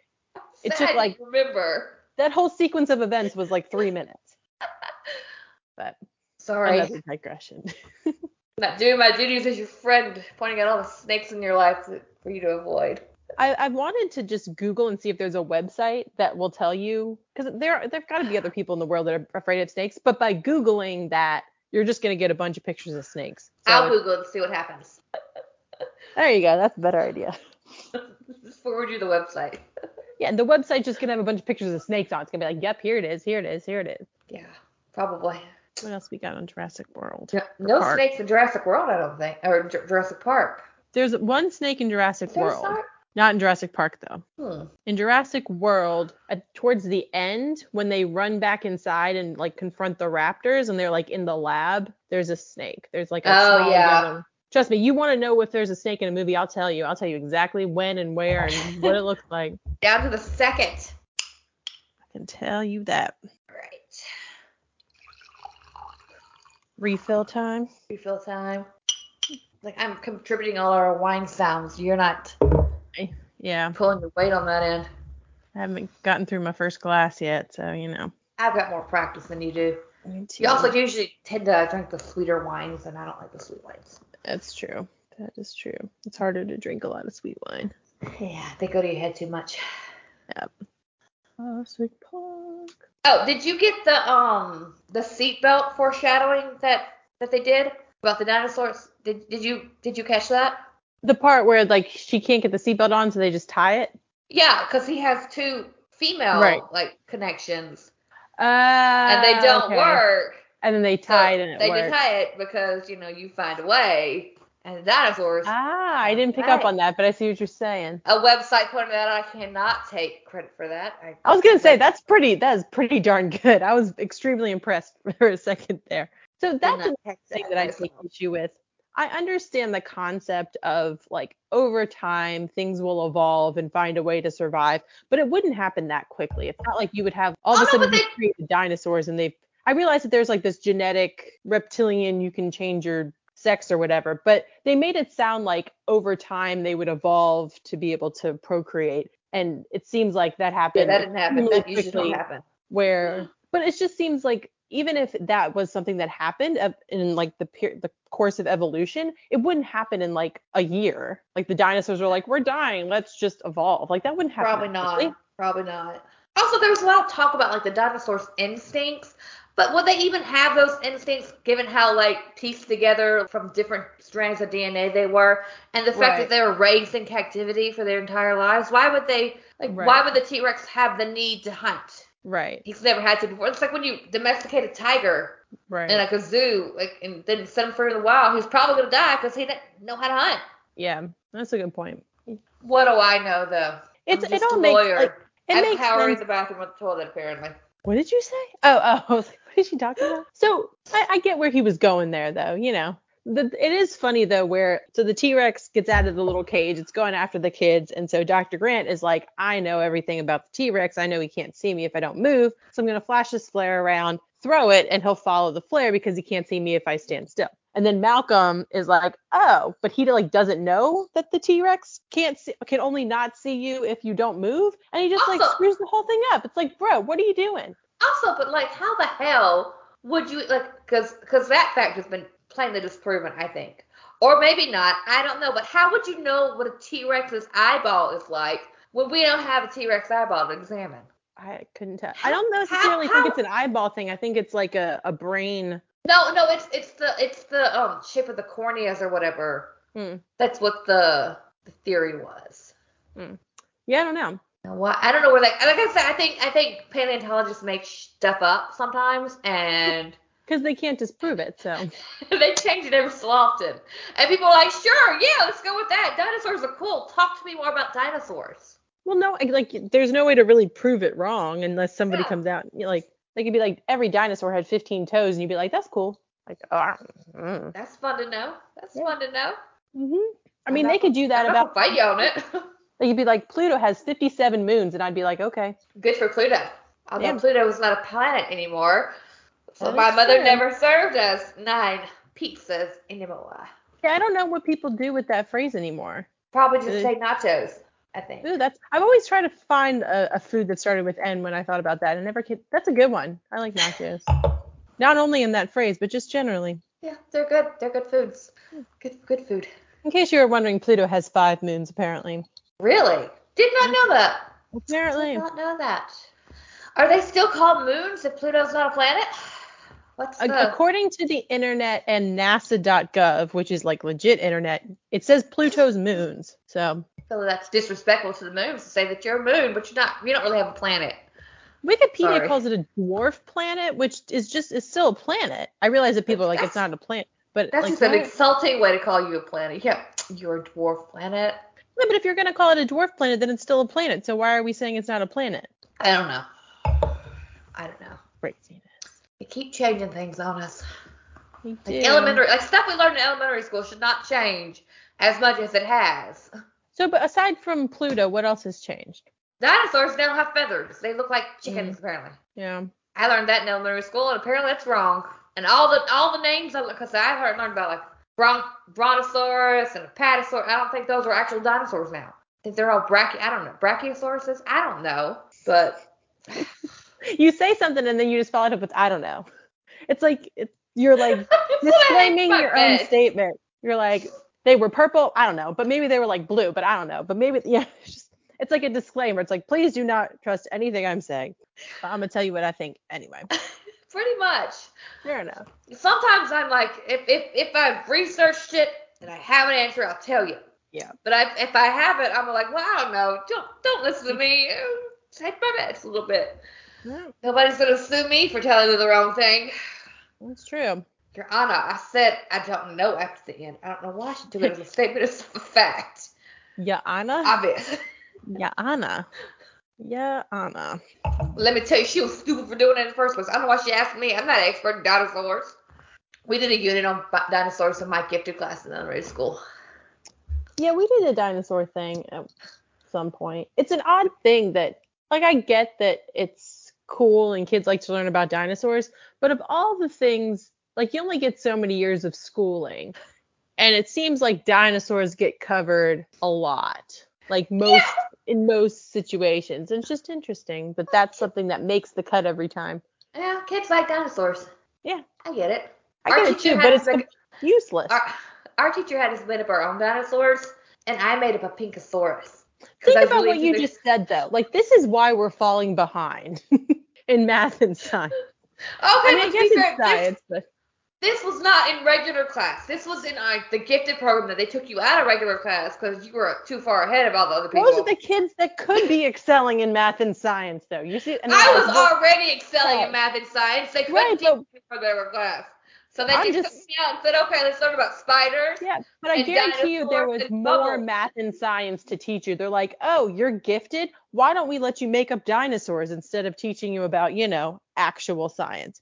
S2: It
S1: Sad
S2: took, like-
S1: remember.
S2: That whole sequence of events was like three minutes. But
S1: Sorry,
S2: another digression.
S1: not doing my duties as your friend, pointing out all the snakes in your life that, for you to avoid.
S2: I, I wanted to just Google and see if there's a website that will tell you because there there've got to be other people in the world that are afraid of snakes. But by Googling that, you're just gonna get a bunch of pictures of snakes. So
S1: I'll Google and see what happens.
S2: there you go. That's a better idea.
S1: Just forward you the website.
S2: Yeah, and the website's just gonna have a bunch of pictures of snakes on. it. It's gonna be like, yep, here it is, here it is, here it is.
S1: Yeah, probably.
S2: What else we got on Jurassic World?
S1: No, no
S2: Park.
S1: snakes in Jurassic World, I don't think, or Ju- Jurassic Park.
S2: There's one snake in Jurassic World,
S1: snake?
S2: not in Jurassic Park though.
S1: Hmm.
S2: in Jurassic World, towards the end, when they run back inside and like confront the raptors and they're like in the lab, there's a snake. There's like a
S1: Oh, yeah.
S2: yellow. Trust me, you want to know if there's a snake in a movie, I'll tell you. I'll tell you exactly when and where and what it looks like.
S1: Down to the second.
S2: I can tell you that.
S1: Right.
S2: Refill time.
S1: Refill time. Like I'm contributing all our wine sounds. You're not
S2: Yeah,
S1: pulling the weight on that end.
S2: I haven't gotten through my first glass yet, so you know.
S1: I've got more practice than you do.
S2: Me too.
S1: You also usually tend to drink the sweeter wines, and I don't like the sweet wines.
S2: That's true. That is true. It's harder to drink a lot of sweet wine.
S1: Yeah, they go to your head too much.
S2: Jurassic oh, Park.
S1: Oh, did you get the um the seatbelt foreshadowing that that they did about the dinosaurs? Did did you did you catch that?
S2: The part where like she can't get the seatbelt on, so they just tie it.
S1: Yeah, because he has two female
S2: Right.
S1: like connections,
S2: Uh,
S1: and they don't
S2: okay.
S1: work.
S2: And then they
S1: So
S2: it and it
S1: they
S2: works.
S1: just tie it because you know you find a way. And the dinosaurs,
S2: ah, I didn't pick up on that, but I see what you're saying.
S1: a website pointed that out. I cannot take credit for that. I,
S2: I was gonna say that's pretty. That is pretty darn good. I was extremely impressed for a second there. So that's the thing that I take issue with. I understand the concept of like over time things will evolve and find a way to survive, but it wouldn't happen that quickly. It's not like you would have all of
S1: Oh,
S2: a sudden
S1: but
S2: you created dinosaurs and they've. I realize that there's like this genetic reptilian you can change your sex or whatever, but they made it sound like over time they would evolve to be able to procreate, and it seems like that happened.
S1: Yeah, that didn't happen. That usually don't happen.
S2: where but it just seems like even if that was something that happened in like the per- the course of evolution, it wouldn't happen in like a year. Like the dinosaurs are like, we're dying, let's just evolve. Like that wouldn't happen.
S1: Probably not. Probably not. Also, there was a lot of talk about like the dinosaurs' instincts, but would they even have those instincts given how like pieced together from different strands of DNA they were, and the fact
S2: Right.
S1: that they were raised in captivity for their entire lives? Why would they like?
S2: Right.
S1: Why would the T Rex have the need to hunt?
S2: Right.
S1: He's never had to before. It's like when you domesticate a tiger
S2: Right.
S1: in like a zoo, like and then set him free in the wild. He's probably gonna die because he didn't know how to hunt.
S2: yeah, that's a good point.
S1: What do I know though?
S2: It's it all
S1: a
S2: makes
S1: lawyer.
S2: like it
S1: I'm
S2: makes
S1: powering
S2: sense.
S1: the bathroom with the toilet apparently.
S2: What did you say? Oh, oh, I like, what is she talking about? So I, I get where he was going there, though. You know, the, it is funny though, where so the T Rex gets out of the little cage, it's going after the kids, and so Dr. Grant is like, I know everything about the T Rex. I know he can't see me if I don't move, so I'm gonna flash this flare around, throw it, and he'll follow the flare because he can't see me if I stand still. And then Malcolm is like, oh, but he like doesn't know that the T Rex can't see, can only not see you if you don't move, and he just like screws the whole thing up. It's like, bro, what are you doing?
S1: Also, but like, how the hell would you like? Because because that fact has been plainly disproven, I think, or maybe not. I don't know. But how would you know what a T Rex's eyeball is like when we don't have a T Rex eyeball to examine?
S2: I couldn't tell.
S1: How-
S2: I don't
S1: how-
S2: necessarily
S1: how-
S2: think it's an eyeball thing. I think it's like a, a brain.
S1: No, no, it's it's the it's the um shape of the corneas or whatever.
S2: Hmm.
S1: That's what the the theory was.
S2: Yeah, I don't know.
S1: Now, what I don't know where like like I said, I think I think paleontologists make stuff up sometimes and.
S2: Because they can't disprove it. So
S1: they change it every so often. And people are like, sure, yeah, let's go with that. Dinosaurs are cool. Talk to me more about dinosaurs.
S2: well, no, like there's no way to really prove it wrong unless somebody
S1: Yeah.
S2: comes out. Like they could be like every dinosaur had 15 toes, and you'd be like, that's cool. Like, oh, mm.
S1: That's fun to know. That's
S2: Yeah.
S1: fun to know.
S2: hmm I mean, they could do that
S1: I'm
S2: about.
S1: fight you on it.
S2: They could be like, Pluto has 57 moons, and I'd be like, okay.
S1: Good for Pluto. Although
S2: Yeah.
S1: Pluto is not a planet anymore. So
S2: That
S1: my mother
S2: true.
S1: never served us nine pizzas anymore.
S2: Yeah, I don't know what people do with that phrase anymore.
S1: Probably just
S2: Uh,
S1: say nachos, I think.
S2: Ooh, that's. I've always tried to find a, a food that started with N when I thought about that. I never could. That's a good one. I like nachos. Not only in that phrase, but just generally.
S1: Yeah, they're good. They're good foods. Good good food.
S2: In case you were wondering, Pluto has five moons apparently.
S1: Really? Did not know that.
S2: Apparently.
S1: Did not know that. Are they still called moons if Pluto's not a planet? What's the
S2: According to the internet and NASA.gov, which is like legit internet, it says Pluto's moons. So
S1: so that's disrespectful to the moon to say that you're a moon, but you're not. You don't really have a planet.
S2: Wikipedia
S1: Sorry.
S2: calls it a dwarf planet, which is just is still a planet. I realize that people are like it's not a planet, but
S1: That's
S2: like
S1: just an insulting way to call you a planet. Yeah, you're a dwarf planet.
S2: No, but if you're gonna call it a dwarf planet, then it's still a planet. So why are we saying it's not a planet?
S1: I don't know. I don't know.
S2: Craziness.
S1: They keep changing things on us. Like
S2: do.
S1: elementary, like stuff we learned in elementary school should not change as much as it has.
S2: So, but aside from Pluto, what else has changed?
S1: Dinosaurs now have feathers. They look like chickens
S2: Mm.
S1: apparently.
S2: Yeah.
S1: I learned that in elementary school, and apparently that's wrong. And all the all the names, because I heard learned about like bron- brontosaurus and apatosaurus. I don't think those are actual dinosaurs now. I think they're all brachio. I don't know brachiosauruses. I don't know, but
S2: You say something and then you just follow it up with I don't know. It's like it's, you're like
S1: That's what I hate
S2: disclaiming your own statement. You're like they were purple. I don't know, but maybe they were like blue. But I don't know. But maybe yeah. It's just it's like a disclaimer. It's like please do not trust anything I'm saying. But I'm gonna tell you what I think anyway.
S1: Pretty much.
S2: Fair enough.
S1: Sometimes I'm like, if if if I've researched it and I have an answer, I'll tell you.
S2: Yeah.
S1: But I, if I haven't, I'm like, well, I don't know. Don't don't listen to me. Take my meds a little bit.
S2: Yeah,
S1: Nobody's gonna sue me for telling you the wrong thing.
S2: that's true.
S1: Your Honor, I said I don't know after the end. I don't know why I should do it as a statement of fact.
S2: Yeah, Anna.
S1: Obvious.
S2: Yeah, Anna. Yeah, Anna.
S1: Let me tell you, she was stupid for doing it in the first place. I don't know why she asked me. I'm not an expert in dinosaurs. We did a unit on dinosaurs in my gifted class in elementary school.
S2: Yeah, we did a dinosaur thing at some point. It's an odd thing that, like, I get that it's cool and kids like to learn about dinosaurs, but of all the things, like, you only get so many years of schooling. And it seems like dinosaurs get covered a lot, like most in most situations. And it's just interesting, but that's something that makes the cut every time.
S1: Yeah, kids like dinosaurs.
S2: Yeah.
S1: I get it.
S2: I
S1: Our
S2: get it too, but it's com- useless.
S1: Our, our teacher had us made up our own dinosaurs, and I made up a Pinkosaurus.
S2: Think about
S1: really
S2: what you just said though. Like this is why we're falling behind in math and science.
S1: Okay,
S2: I mean, I guess
S1: fair,
S2: science, but
S1: This, was not in regular class. This was in like the gifted program that they took you out of regular class because you were too far ahead of all the other people.
S2: those are the kids that could be excelling in math and science though. You see, and
S1: I was already excelling
S2: Right.
S1: in oh. math and science. They couldn't
S2: Right, but-
S1: me their class. So they
S2: I'm
S1: just,
S2: just-
S1: took me out and said, okay, let's learn about spiders.
S2: Yeah, but I guarantee you there was more
S1: bubbles.
S2: math and science to teach you. They're like, oh, you're gifted. Why don't we let you make up dinosaurs instead of teaching you about, you know, actual science?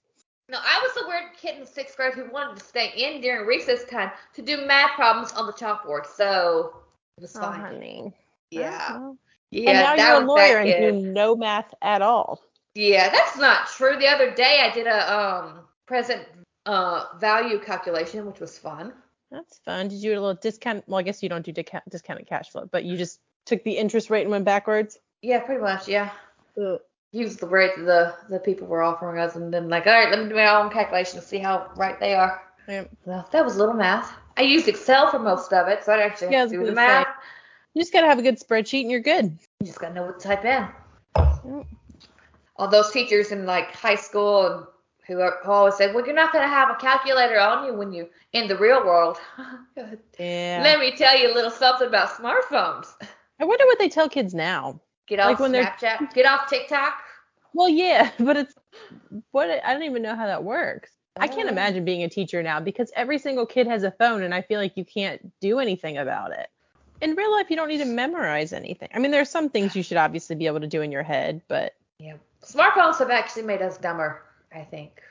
S1: No, I was the weird kid in sixth grade who wanted to stay in during recess time to do math problems on the chalkboard. So it was fine.
S2: honey.
S1: yeah.
S2: Oh.
S1: Yeah.
S2: and now
S1: that
S2: you're a lawyer and
S1: kid.
S2: do no math at all.
S1: Yeah, that's not true. The other day I did a um present uh value calculation, which was fun.
S2: That's fun. Did you do a little discount? Well, I guess you don't do discount, discounted cash flow, but you just took the interest rate and went backwards.
S1: Yeah, pretty much. Yeah. Used the rate that the the people were offering us, and then like, all right, let me do my own calculation to see how right they are.
S2: Yeah.
S1: Well, that was a little math. I used Excel for most of it, so I didn't actually
S2: Yeah,
S1: have to do the
S2: gonna say.
S1: math.
S2: You just gotta have a good spreadsheet and you're good.
S1: You just gotta know what to type in.
S2: Yep.
S1: All those teachers in like high school and who, are, who always said, "Well, you're not gonna have a calculator on you when you in the real world."
S2: Yeah.
S1: Let me tell you a little something about smartphones.
S2: I wonder what they tell kids now.
S1: Get
S2: Like
S1: off
S2: when they're-
S1: Get off TikTok.
S2: Well, yeah, but it's what I don't even know how that works. I can't
S1: Uh.
S2: imagine being a teacher now because every single kid has a phone and I feel like you can't do anything about it. In real life, you don't need to memorize anything. I mean, there are some things you should obviously be able to do in your head, but
S1: Yeah. Smartphones have actually made us dumber. I think.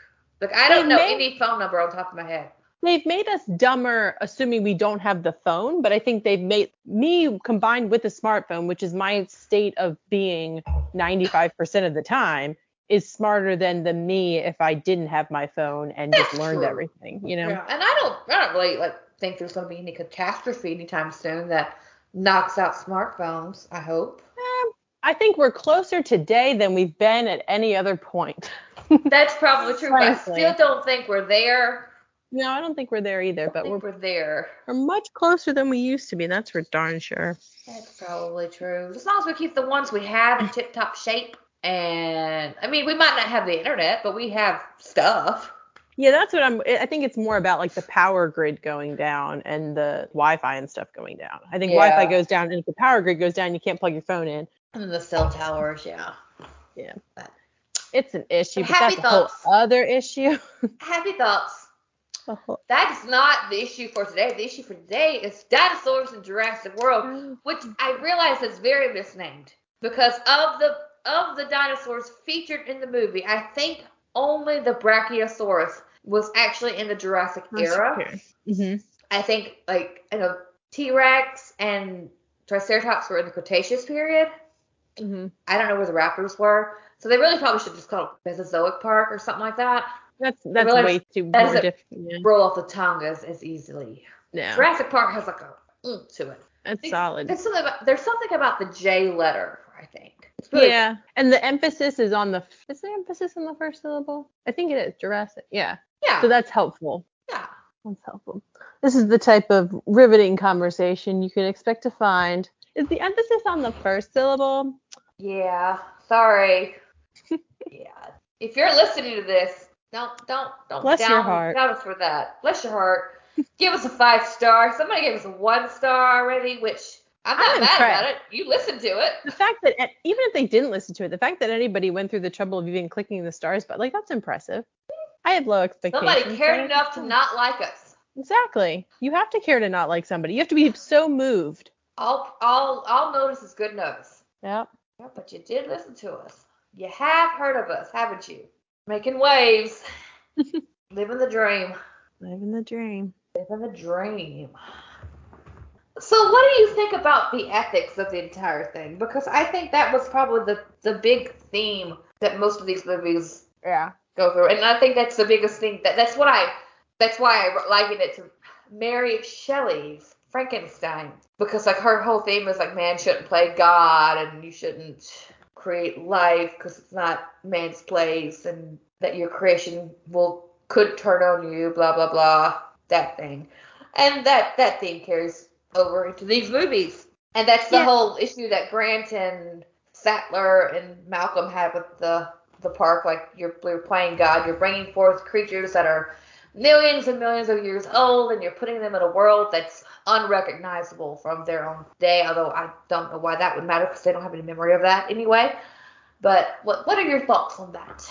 S1: Like I don't
S2: They
S1: know
S2: may-
S1: any phone number on top of my head.
S2: They've made us dumber assuming we don't have the phone. But I think they've made me combined with a smartphone, which is my state of being 95% of the time, is smarter than the me if I didn't have my phone and just learned
S1: true.
S2: everything, you know?
S1: Yeah. And I don't. I don't really like think there's gonna be any catastrophe anytime soon that knocks out smartphones. I hope.
S2: Um, I think we're closer today than we've been at any other point.
S1: That's probably true. But I still don't think we're there.
S2: No, I don't think we're there either, but we're,
S1: we're there.
S2: we're much closer than we used to be. That's for darn sure.
S1: That's probably true. As long as we keep the ones we have in tip top shape. And I mean, we might not have the internet, but we have stuff.
S2: Yeah, that's what I'm. I think it's more about like the power grid going down and the Wi-Fi and stuff going down. I think
S1: Yeah.
S2: Wi-Fi goes down, and if the power grid goes down, you can't plug your phone in.
S1: And the cell towers, yeah.
S2: Yeah,
S1: But-
S2: it's an issue, but
S1: Happy
S2: that's a whole other issue.
S1: Happy thoughts.
S2: A
S1: That is not the issue for today. The issue for today is dinosaurs in Jurassic World, which I realize is very misnamed because of the of the dinosaurs featured in the movie. I think only the Brachiosaurus was actually in the Jurassic era.
S2: hmm
S1: I think like you know T Rex and Triceratops were in the Cretaceous period.
S2: hmm
S1: I don't know where the raptors were, so they really probably should just call it Mesozoic Park or something like that.
S2: That's that's
S1: realize
S2: way too
S1: that.
S2: Yeah.
S1: Roll off the tongue as, as easily.
S2: yeah,
S1: Jurassic Park has like a oomph to it.
S2: that's solid.
S1: There's something about there's something about the J letter, I think. Really
S2: Yeah, and the emphasis is on the. Is there emphasis on the first syllable? I think it is Jurassic. Yeah,
S1: yeah.
S2: so that's helpful.
S1: yeah.
S2: That's helpful. This is the type of riveting conversation you can expect to find. Is the emphasis on the first syllable?
S1: Yeah. Sorry. yeah. If you're listening to this, don't don't don't
S2: Bless
S1: down,
S2: your heart.
S1: down us for that. Bless your heart. Give us a five star. Somebody gave us a one star already, which I'm not
S2: I'm
S1: mad
S2: impressed.
S1: about it. You listened to it.
S2: The fact that even if they didn't listen to it, the fact that anybody went through the trouble of even clicking the stars, but like that's impressive. I have low expectations.
S1: Somebody cared enough to not like us.
S2: Exactly. You have to care to not like somebody. You have to be so moved.
S1: All all all notice is good notice.
S2: Yep.
S1: Yeah, but you did listen to us. You have heard of us, haven't you? Making waves. Living the dream.
S2: Living the dream.
S1: Living the dream. So what do you think about the ethics of the entire thing? Because I think that was probably the, the big theme that most of these movies
S2: Yeah.
S1: go through. And I think that's the biggest thing that that's what I that's why I liken it to Mary Shelley's Frankenstein. Because like her whole theme is like man shouldn't play God and you shouldn't create life because it's not man's place and that your creation will could turn on you, blah blah blah, that thing, and that that theme carries over into these movies, and that's the
S2: Yeah.
S1: whole issue that Grant and Sattler and Malcolm had with the the park. Like you're, you're playing God, you're bringing forth creatures that are millions and millions of years old, and you're putting them in a world that's unrecognizable from their own day. Although I don't know why that would matter because they don't have any memory of that anyway. But what what are your thoughts on that?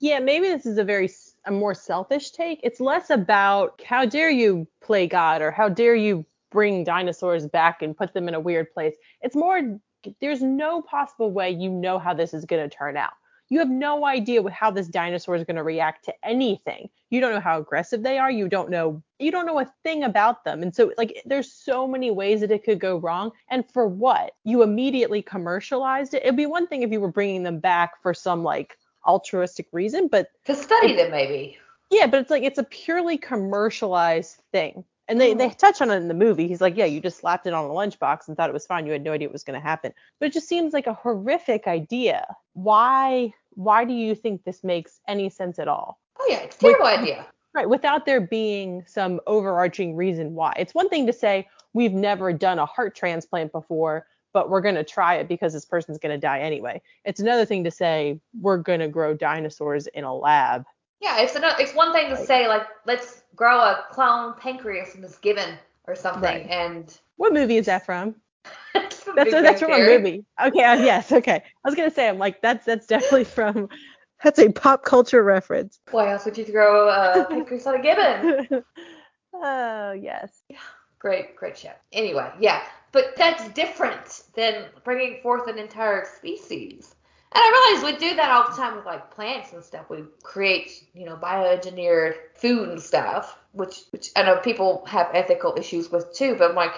S2: Yeah, maybe this is a very a more selfish take. It's less about how dare you play God or how dare you bring dinosaurs back and put them in a weird place. It's more there's no possible way you know how this is going to turn out. You have no idea how this dinosaur is going to react to anything. You don't know how aggressive they are. You don't know you don't know a thing about them. And so like there's so many ways that it could go wrong. And for what? You immediately commercialized it. It'd be one thing if you were bringing them back for some like altruistic reason, but
S1: To study them, maybe.
S2: yeah, but it's like it's a purely commercialized thing. And they, they oh. touch on it in the movie. He's like, yeah, you just slapped it on a lunchbox and thought it was fine. You had no idea what was going to happen. But it just seems like a horrific idea. Why why do you think this makes any sense at all?
S1: Oh yeah, it's a terrible idea.
S2: Right, without there being some overarching reason why. It's one thing to say we've never done a heart transplant before, but we're going to try it because this person's going to die anyway. It's another thing to say we're going to grow dinosaurs in a lab.
S1: Yeah, it's another, it's one thing to say like let's grow a clone pancreas in this gibbon or something,
S2: Right.
S1: and
S2: What movie is that from?
S1: that's from
S2: That's from a movie. Okay, uh, yes, okay. I was gonna say I'm like that's that's definitely from that's a pop culture reference.
S1: Why else would you throw a pancreas on a gibbon?
S2: oh yes.
S1: Great, great show. Anyway, yeah, but that's different than bringing forth an entire species. And I realize we do that all the time with like plants and stuff. We create, you know, bioengineered food and stuff, which which I know people have ethical issues with too. But I'm like,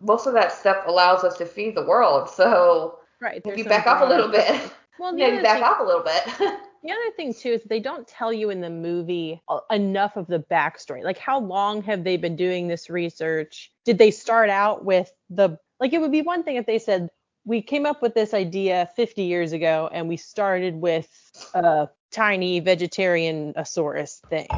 S1: most of that stuff allows us to feed the world. So
S2: Right.
S1: maybe back off a little bit.
S2: Well,
S1: maybe back
S2: thing,
S1: off a little bit.
S2: the other thing too is they don't tell you in the movie enough of the backstory. Like how long have they been doing this research? Did they start out with the like it would be one thing if they said we came up with this idea 50 years ago and we started with a tiny vegetarian asaurus thing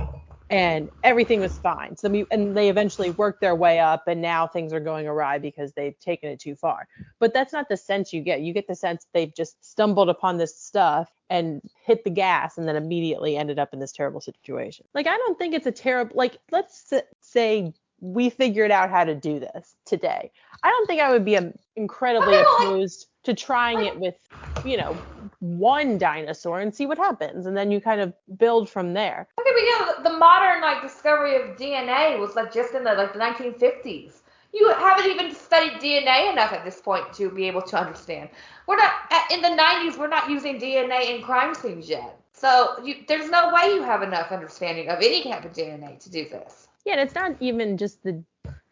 S2: and everything was fine. So we, and they eventually worked their way up and now things are going awry because they've taken it too far. But that's not the sense you get. You get the sense they've just stumbled upon this stuff and hit the gas and then immediately ended up in this terrible situation. Like I don't think it's a terrible like let's say we figured out how to do this today. I don't think I would be um, incredibly
S1: Okay, well, I-
S2: opposed to trying it with, you know, one dinosaur and see what happens and then you kind of build from there.
S1: Okay, but yeah, the- the modern like discovery of DNA was like just in the like the 1950s. You haven't even studied DNA enough at this point to be able to understand. We're not in the 90s. We're not using DNA in crime scenes yet. So you, there's no way you have enough understanding of any type of DNA to do this.
S2: Yeah, and it's not even just the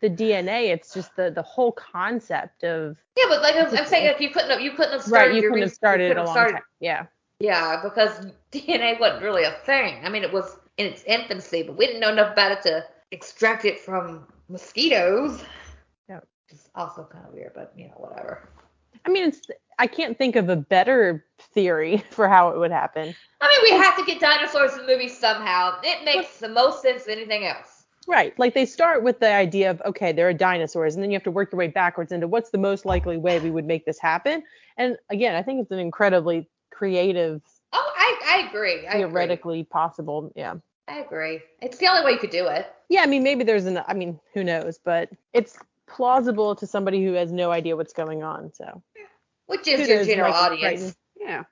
S2: the DNA, it's just the the whole concept of
S1: Yeah, but like I'm, I'm saying, if you couldn't have, you couldn't have started
S2: right, you couldn't have
S1: research-
S2: started
S1: couldn't
S2: a long
S1: started-
S2: time. Yeah.
S1: Yeah, because DNA wasn't really a thing. I mean, it was in its infancy, but we didn't know enough about it to extract it from mosquitoes.
S2: Yeah.
S1: It's also kind of weird, but you know, whatever.
S2: I mean, it's I can't think of a better theory for how it would happen.
S1: I mean, we have to get dinosaurs in movies somehow. It makes the most sense than anything else.
S2: Right. Like they start with the idea of okay, there are dinosaurs, and then you have to work your way backwards into what's the most likely way we would make this happen. And again, I think it's an incredibly creative,
S1: Oh, I, I agree. I agree.
S2: theoretically possible. Yeah.
S1: I agree. It's the only way you could do it.
S2: Yeah, I mean maybe there's an I mean, who knows, but it's plausible to somebody who has no idea what's going on. So
S1: Which is your general
S2: Michael
S1: audience.
S2: Crichton. Yeah.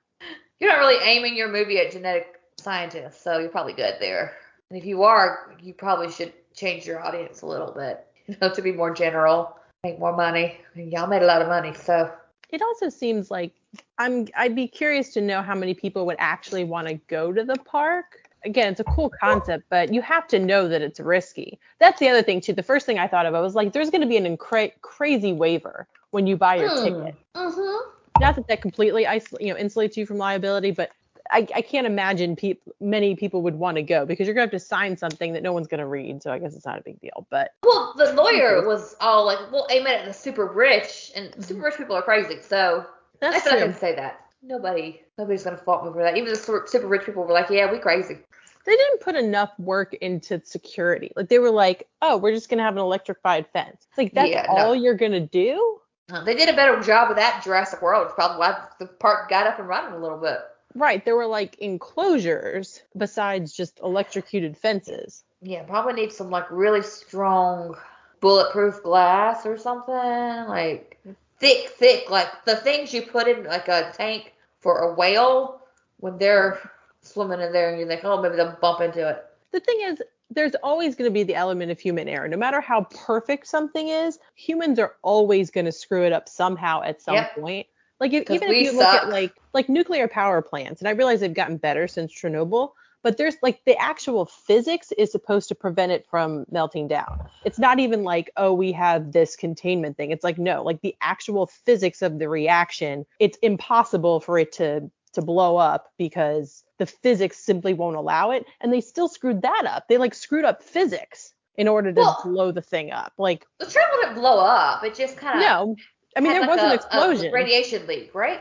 S1: You're not really aiming your movie at genetic scientists, so you're probably good there. And if you are, you probably should change your audience a little bit, you know, to be more general, make more money. I mean, y'all made a lot of money, so
S2: It also seems like I'm I'd be curious to know how many people would actually want to go to the park. Again, it's a cool concept, but you have to know that it's risky. That's the other thing too. The first thing I thought of, I was like, there's going to be an incra- crazy waiver when you buy your ticket.
S1: Mm-hmm.
S2: Not that that completely isol- you know insulates you from liability, but I, I can't imagine peop- many people would want to go because you're going to have to sign something that no one's going to read. So I guess it's not a big deal. But
S1: Well, the lawyer was all like, "Well, aim it at the super rich, and mm-hmm. super rich people are crazy." So
S2: that's
S1: I feel like I
S2: true.
S1: can say that. nobody, nobody's gonna fault me for that. Even the super, super rich people were like, yeah, we crazy.
S2: They didn't put enough work into security. Like they were like, oh, we're just gonna have an electrified fence. Like that's
S1: Yeah, no.
S2: all you're gonna do?
S1: They did a better job of that Jurassic World. It's probably why the park got up and running a little bit.
S2: Right. There were like enclosures besides just electrocuted fences.
S1: Yeah, probably need some like really strong bulletproof glass or something. Like thick, thick, like the things you put in like a tank for a whale when they're swimming in there and you're like, oh, maybe they'll bump into it.
S2: The thing is, there's always going to be the element of human error. No matter how perfect something is, humans are always going to screw it up somehow at some
S1: Yep.
S2: point. Like if, even if you look at like like nuclear power plants, and I realize they've gotten better since Chernobyl, but there's like the actual physics is supposed to prevent it from melting down. It's not even like oh we have this containment thing. It's like no, like the actual physics of the reaction, it's impossible for it to to blow up because the physics simply won't allow it, and they still screwed that up. They like screwed up physics in order to
S1: Well-
S2: blow the thing up. Like
S1: The Chernobyl didn't blow up. It just kind of
S2: no, I mean there was an explosion.
S1: radiation leak, right?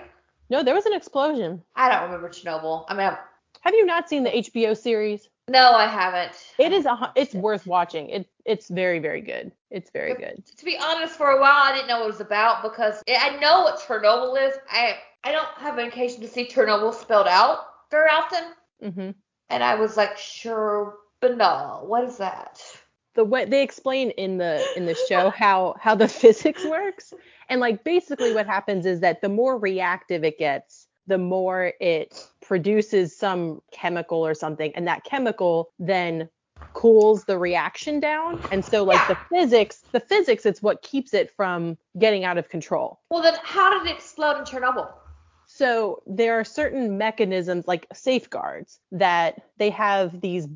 S2: no, there was an explosion.
S1: I don't remember Chernobyl. I mean, I,
S2: Have you not seen the HBO series?
S1: no, I haven't.
S2: It is a it's worth watching. It it's very very good. It's very good.
S1: To be honest, for a while I didn't know what it was about because I know what Chernobyl is. I I don't have an occasion to see Chernobyl spelled out very often,
S2: hmm
S1: and I was like, sure, but no, what is that?
S2: The way they explain in the in the show how how the physics works, and like basically what happens is that the more reactive it gets, the more it produces some chemical or something, and that chemical then cools the reaction down. And so like the physics, the physics, it's what keeps it from getting out of control.
S1: Well, then how did it explode in Chernobyl?
S2: So there are certain mechanisms like safeguards that they have these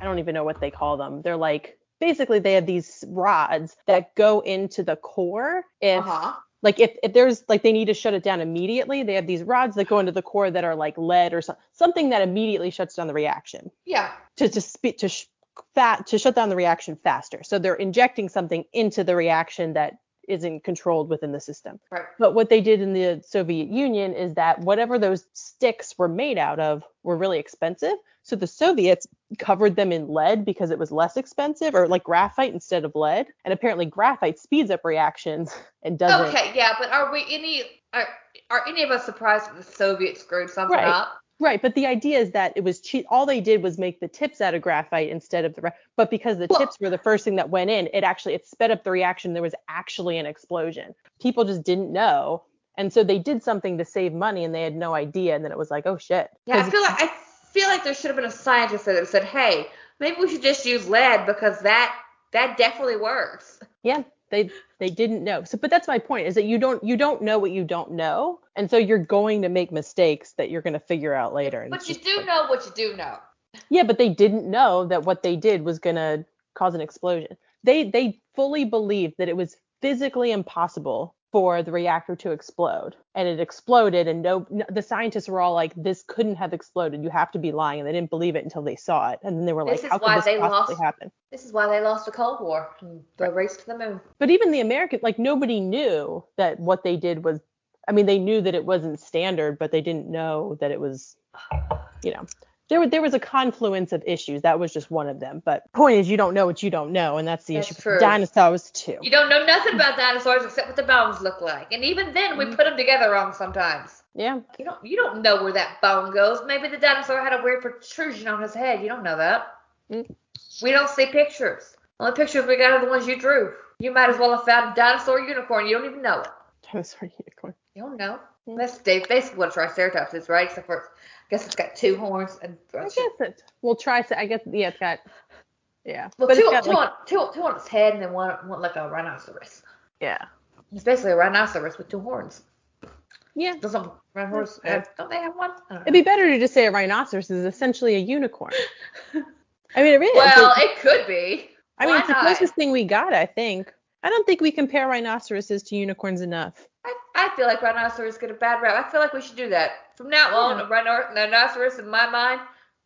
S2: I don't even know what they call them. They're like basically they have these rods that go into the core if
S1: Uh huh.
S2: like if, if there's like they need to shut it down immediately, they have these rods that go into the core that are like lead or so, something that immediately shuts down the reaction
S1: Yeah.
S2: to to speed to sh- fat to shut down the reaction faster. So they're injecting something into the reaction that isn't controlled within the system.
S1: Right.
S2: But what they did in the Soviet Union is that whatever those sticks were made out of were really expensive. So the Soviets covered them in lead because it was less expensive, or like graphite instead of lead. And apparently graphite speeds up reactions and doesn't.
S1: Okay, yeah, but are we any are, are any of us surprised that the Soviets screwed something
S2: Right.
S1: up?
S2: Right, but the idea is that it was cheap. All they did was make the tips out of graphite instead of the. Re- but because the
S1: Well-
S2: tips were the first thing that went in, it actually it sped up the reaction. There was actually an explosion. People just didn't know, and so they did something to save money, and they had no idea. And then it was like, oh shit.
S1: Yeah, I feel like I feel like there should have been a scientist that said, "Hey, maybe we should just use lead because that that definitely works."
S2: yeah, they they didn't know. So, but that's my point is that you don't you don't know what you don't know, and so you're going to make mistakes that you're going to figure out later. and
S1: But you do
S2: like-
S1: know what you do know.
S2: Yeah, but they didn't know that what they did was going to cause an explosion. They they fully believed that it was physically impossible for the reactor to explode, and it exploded. And no, no, the scientists were all like, "This couldn't have exploded. You have to be lying." And they didn't believe it until they saw it, and then they were like,
S1: This
S2: like,
S1: is
S2: "How
S1: why
S2: could this
S1: they
S2: possibly
S1: lost-
S2: happen?"
S1: This is why they lost the Cold War and the race to the moon.
S2: But even the American, like nobody knew that what they did was. I mean, they knew that it wasn't standard, but they didn't know that it was, you know. There, there was a confluence of issues. That was just one of them. But point is, you don't know what you don't know, and that's the
S1: That's
S2: issue.
S1: true.
S2: Dinosaurs too.
S1: You don't know nothing about dinosaurs except what the bones look like, and even then, we
S2: Mhm.
S1: put them together wrong sometimes.
S2: Yeah.
S1: You don't you don't know where that bone goes. Maybe the dinosaur had a weird protrusion on his head. You don't know that.
S2: Mm.
S1: We don't see pictures. Only pictures we got are the ones you drew. You might as well have found a dinosaur unicorn. You don't even know it.
S2: Dinosaur unicorn.
S1: You don't know.
S2: Mm.
S1: That's ba- basically what a triceratops is, right? Except for, guess it's got two horns and
S2: I guess it. Well, try. To. I guess yeah, it's got. Yeah.
S1: well,
S2: but
S1: two,
S2: got
S1: two,
S2: like,
S1: on, two, two on its head and then one, one like a rhinoceros.
S2: yeah.
S1: It's basically a rhinoceros with two horns.
S2: Yeah.
S1: Doesn't rhinoceros have, uh, don't they have one? I don't know.
S2: It'd be better to just say a rhinoceros is essentially a unicorn. I mean, it really is.
S1: well,
S2: It-
S1: it could be.
S2: I mean,
S1: why
S2: it's the closest thing we got, I think. I don't think we compare rhinoceroses to unicorns enough.
S1: I, I feel like rhinoceros get a bad rap. I feel like we should do that. From now on, a rhino- rhinoceros in my mind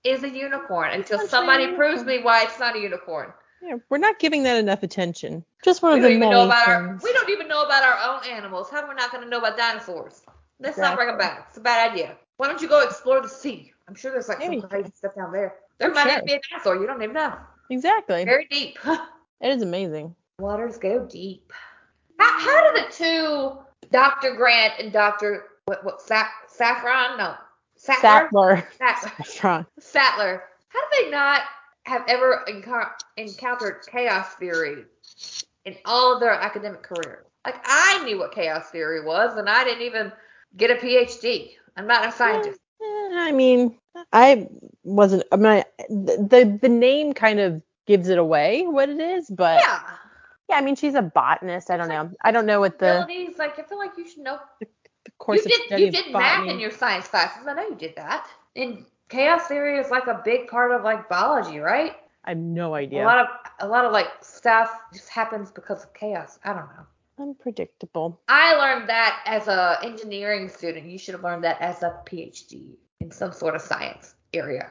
S1: is a unicorn until somebody proves me why it's not a unicorn.
S2: Yeah, we're not giving that enough attention. Just one
S1: We
S2: of
S1: don't
S2: the
S1: even
S2: many
S1: know about our we don't even know about our own animals. How are we not going to know about dinosaurs? Let's not bring them back. It's a bad idea. Why don't you go explore the sea? I'm sure there's like some crazy stuff down there. There might sure. be a dinosaur. You don't even know.
S2: Exactly.
S1: Very deep.
S2: it is amazing.
S1: Waters go deep. How, how did the two Dr. Grant and Dr. what what Sa- Saffron? No.
S2: Sattler. Sattler. Sattler.
S1: Sattler. How did they not have ever enco- encountered chaos theory in all of their academic career? Like I knew what chaos theory was, and I didn't even get a PhD. I'm not a scientist.
S2: I mean, I wasn't. I mean, the the name kind of gives it away what it is, but
S1: yeah,
S2: yeah. I mean, she's a botanist. I don't know. I don't know what the
S1: abilities. Like I feel like you should know.
S2: Course
S1: you did. You did math in your science classes. I know you did that. And chaos theory is like a big part of like biology, right?
S2: I have no idea.
S1: A lot of a lot of like stuff just happens because of chaos. I don't know.
S2: Unpredictable.
S1: I learned that as a engineering student. You should have learned that as a PhD in some sort of science area.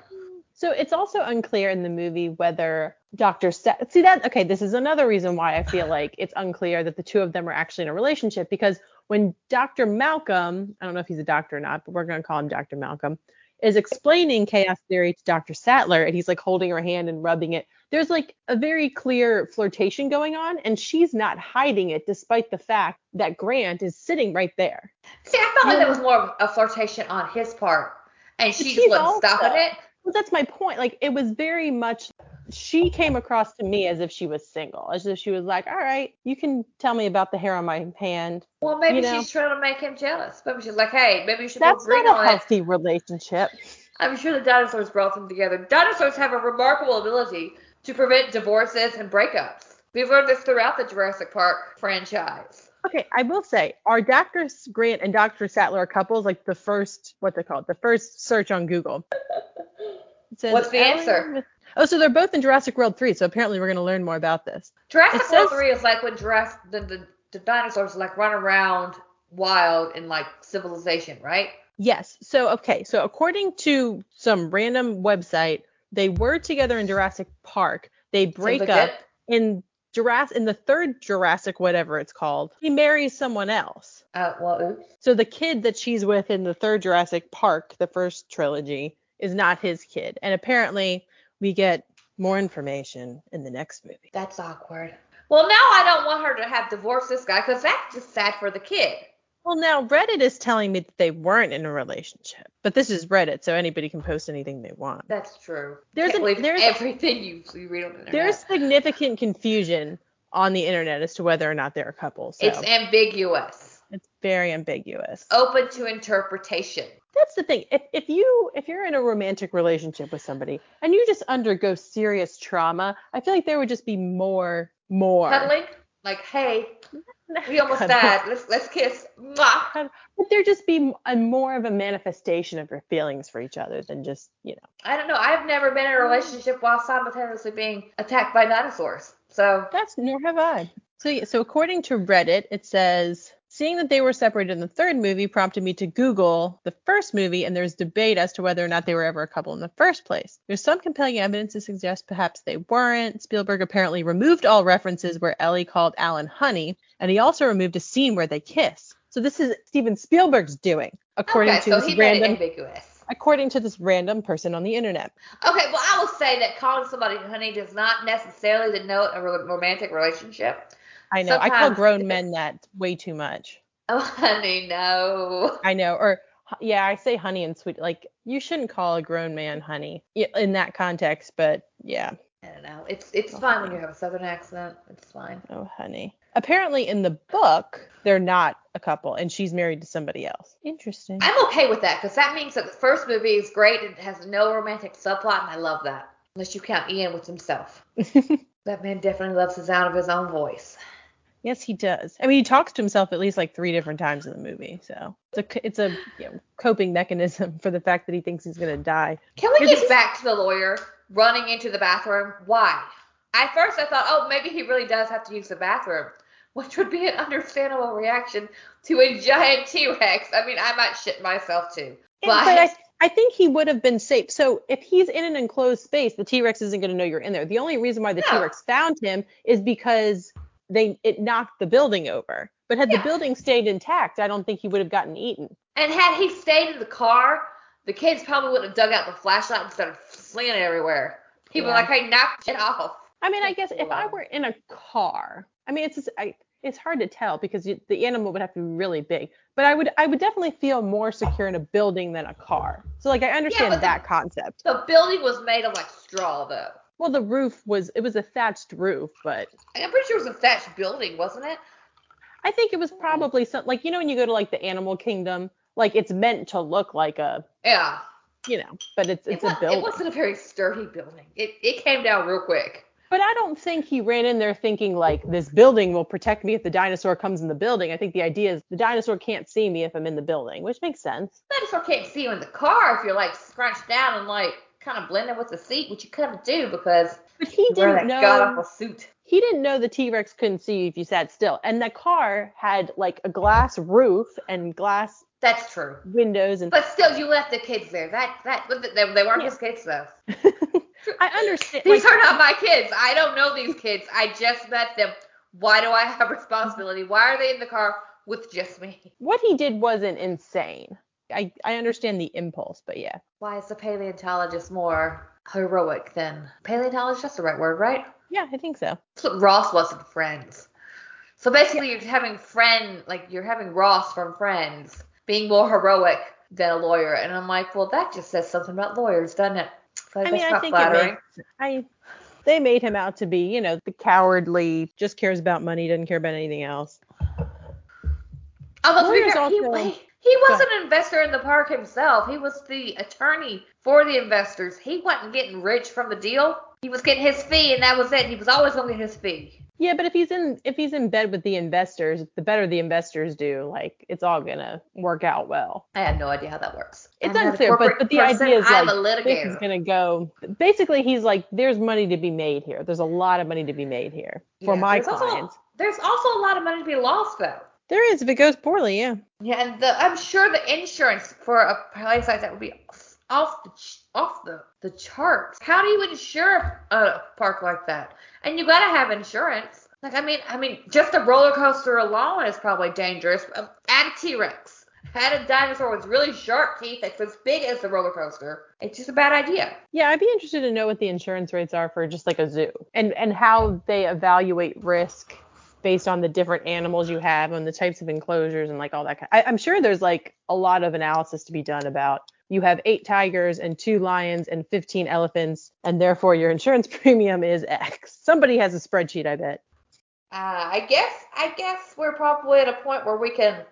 S2: So it's also unclear in the movie whether Dr. Sa- see that okay, this is another reason why I feel like it's unclear that the two of them are actually in a relationship because when Dr. Malcolm, I don't know if he's a doctor or not, but we're going to call him Dr. Malcolm, is explaining chaos theory to Dr. Sattler and he's like holding her hand and rubbing it. There's like a very clear flirtation going on and she's not hiding it despite the fact that Grant is sitting right there.
S1: See, I felt like that was more of a flirtation on his part and she just wasn't stopping it.
S2: Well, that's my point. Like it was very much she came across to me as if she was single, as if she was like, all right, you can tell me about the hair on my hand.
S1: Well, maybe you know? she's trying to make him jealous. Maybe she's like, hey, maybe you should
S2: That's
S1: both
S2: not a healthy it. relationship.
S1: I'm sure the dinosaurs brought them together. Dinosaurs have a remarkable ability to prevent divorces and breakups. We've learned this throughout the Jurassic Park franchise.
S2: Okay, I will say, are Dr. Grant and Dr. Sattler couples like the first, what they call it, the first search on Google?
S1: Says, What's the answer?
S2: Oh, so they're both in Jurassic World 3. So apparently we're going to learn more about this.
S1: Jurassic it World 3 is like when Jurassic, the, the, the dinosaurs like run around wild in like civilization, right?
S2: Yes. So okay. So according to some random website, they were together in Jurassic Park. They break up in Jurassic in the third Jurassic whatever it's called. He marries someone else.
S1: Uh, well, oops.
S2: So the kid that she's with in the third Jurassic Park, the first trilogy, is not his kid. And apparently we get more information in the next movie.
S1: That's awkward. Well, now I don't want her to have divorced this guy because that's just sad for the kid.
S2: Well, now Reddit is telling me that they weren't in a relationship, but this is Reddit, so anybody can post anything they want.
S1: That's true.
S2: There's,
S1: an,
S2: there's
S1: everything you, you read on the internet.
S2: There's significant confusion on the internet as to whether or not they're a couple. So.
S1: It's ambiguous.
S2: It's very ambiguous.
S1: Open to interpretation
S2: that's the thing. If if you if you're in a romantic relationship with somebody and you just undergo serious trauma, I feel like there would just be more more
S1: cuddling. Like, hey, we almost died. Let's let's kiss. Mwah.
S2: Would there just be a more of a manifestation of your feelings for each other than just you know?
S1: I don't know. I've never been in a relationship while simultaneously being attacked by dinosaurs. So
S2: that's nor have I. So yeah, so according to Reddit, it says Seeing that they were separated in the third movie prompted me to Google the first movie, and there's debate as to whether or not they were ever a couple in the first place. There's some compelling evidence to suggest perhaps they weren't. Spielberg apparently removed all references where Ellie called Alan honey, and he also removed a scene where they kiss. So this is Steven Spielberg's doing, according
S1: okay,
S2: to
S1: so
S2: this
S1: he
S2: random.
S1: Made it ambiguous.
S2: According to this random person on the internet.
S1: Okay, well, I will say that calling somebody honey does not necessarily denote a romantic relationship.
S2: I know. Sometimes I call grown men that way too much.
S1: Oh, honey, no.
S2: I know. Or yeah, I say honey and sweet. Like you shouldn't call a grown man honey in that context, but yeah.
S1: I don't know. It's it's oh, fine honey. when you have a southern accent. It's fine.
S2: Oh, honey. Apparently in the book, they're not a couple and she's married to somebody else. Interesting.
S1: I'm okay with that because that means that the first movie is great and it has no romantic subplot, and I love that. Unless you count Ian with himself. that man definitely loves the sound of his own voice.
S2: Yes, he does. I mean, he talks to himself at least like three different times in the movie, so it's a it's a you know, coping mechanism for the fact that he thinks he's gonna die.
S1: Can we get back to the lawyer running into the bathroom? Why? At first, I thought, oh, maybe he really does have to use the bathroom, which would be an understandable reaction to a giant T-Rex. I mean, I might shit myself too, but.
S2: but I, I think he would have been safe. So if he's in an enclosed space, the T-Rex isn't going to know you're in there. The only reason why the no. T-Rex found him is because they it knocked the building over. But had yeah. the building stayed intact, I don't think he would have gotten eaten.
S1: And had he stayed in the car, the kids probably would have dug out the flashlight and started flinging it everywhere. He was
S2: Yeah.
S1: like, "Hey, knock it off."
S2: I mean, I guess if I were in a car, I mean, it's just, I, it's hard to tell because you, the animal would have to be really big. But I would, I would definitely feel more secure in a building than a car. So like, I understand
S1: the-
S2: that concept.
S1: The building was made of like straw, though.
S2: Well, the roof was, it was a thatched roof, but
S1: I'm pretty sure it was a thatched building, wasn't it?
S2: I think it was hmm. probably some, like, you know, when you go to like the animal kingdom, like it's meant to look like a,
S1: Yeah.
S2: you know, but it's, it's
S1: it,
S2: a building.
S1: it wasn't a very sturdy building. It it came down real quick.
S2: But I don't think he ran in there thinking like this building will protect me if the dinosaur comes in the building. I think the idea is the dinosaur can't see me if I'm in the building, which makes sense.
S1: Dinosaur can't see you in the car if you're like scrunched down and like kind of blending with the seat, which you couldn't do because
S2: But he didn't know
S1: god awful suit.
S2: he didn't know the T-Rex couldn't see you if you sat still. And the car had like a glass roof and glass
S1: That's true.
S2: windows and
S1: But still, you left the kids there. That that they, they weren't
S2: Yeah.
S1: his kids though.
S2: I understand
S1: These
S2: like,
S1: are not my kids. I don't know these kids. I just met them. Why do I have responsibility? Why are they in the car with just me?
S2: what he did wasn't insane. I, I understand the impulse, but yeah.
S1: Why is the paleontologist more heroic than paleontologist? That's the right word, right?
S2: Yeah, I think so.
S1: What Ross wasn't Friends. So basically, you're having friend like you're having Ross from Friends being more heroic than a lawyer, and I'm like, well, that just says something about lawyers, doesn't it? So
S2: I mean, I think
S1: flattering.
S2: it makes I they made him out to be, you know, the cowardly, just cares about money, doesn't care about anything else.
S1: Although
S2: Lawyers
S1: fair,
S2: also-
S1: he, he was an investor in the park himself. He was the attorney for the investors. He wasn't getting rich from the deal. He was getting his fee, and that was it. He was always going to get his fee.
S2: Yeah, but if he's in if he's in bed with the investors, the better the investors do, like it's all gonna work out well.
S1: I had no idea how that works.
S2: It's
S1: I'm
S2: unclear, but, but the
S1: person.
S2: idea is
S1: I'm
S2: like this is gonna go. Basically, he's like, there's money to be made here. There's a lot of money to be made here for
S1: Yeah,
S2: my
S1: there's also-
S2: clients.
S1: There's also a lot of money to be lost, though.
S2: There is if it goes poorly, yeah.
S1: Yeah, and the, I'm sure the insurance for a place like that would be off the ch- off the the charts. How do you insure a park like that? And you gotta have insurance. Like I mean, I mean, just a roller coaster alone is probably dangerous. Um, Add a T-Rex. Had a dinosaur with really sharp teeth that's as big as the roller coaster. It's just a bad idea.
S2: Yeah, I'd be interested to know what the insurance rates are for just like a zoo and and how they evaluate risk based on the different animals you have and the types of enclosures and like all that kind. I, I'm sure there's like a lot of analysis to be done about you have eight tigers and two lions and 15 elephants and therefore your insurance premium is X. Somebody has a spreadsheet, I bet.
S1: Uh, I guess I guess we're probably at a point where we can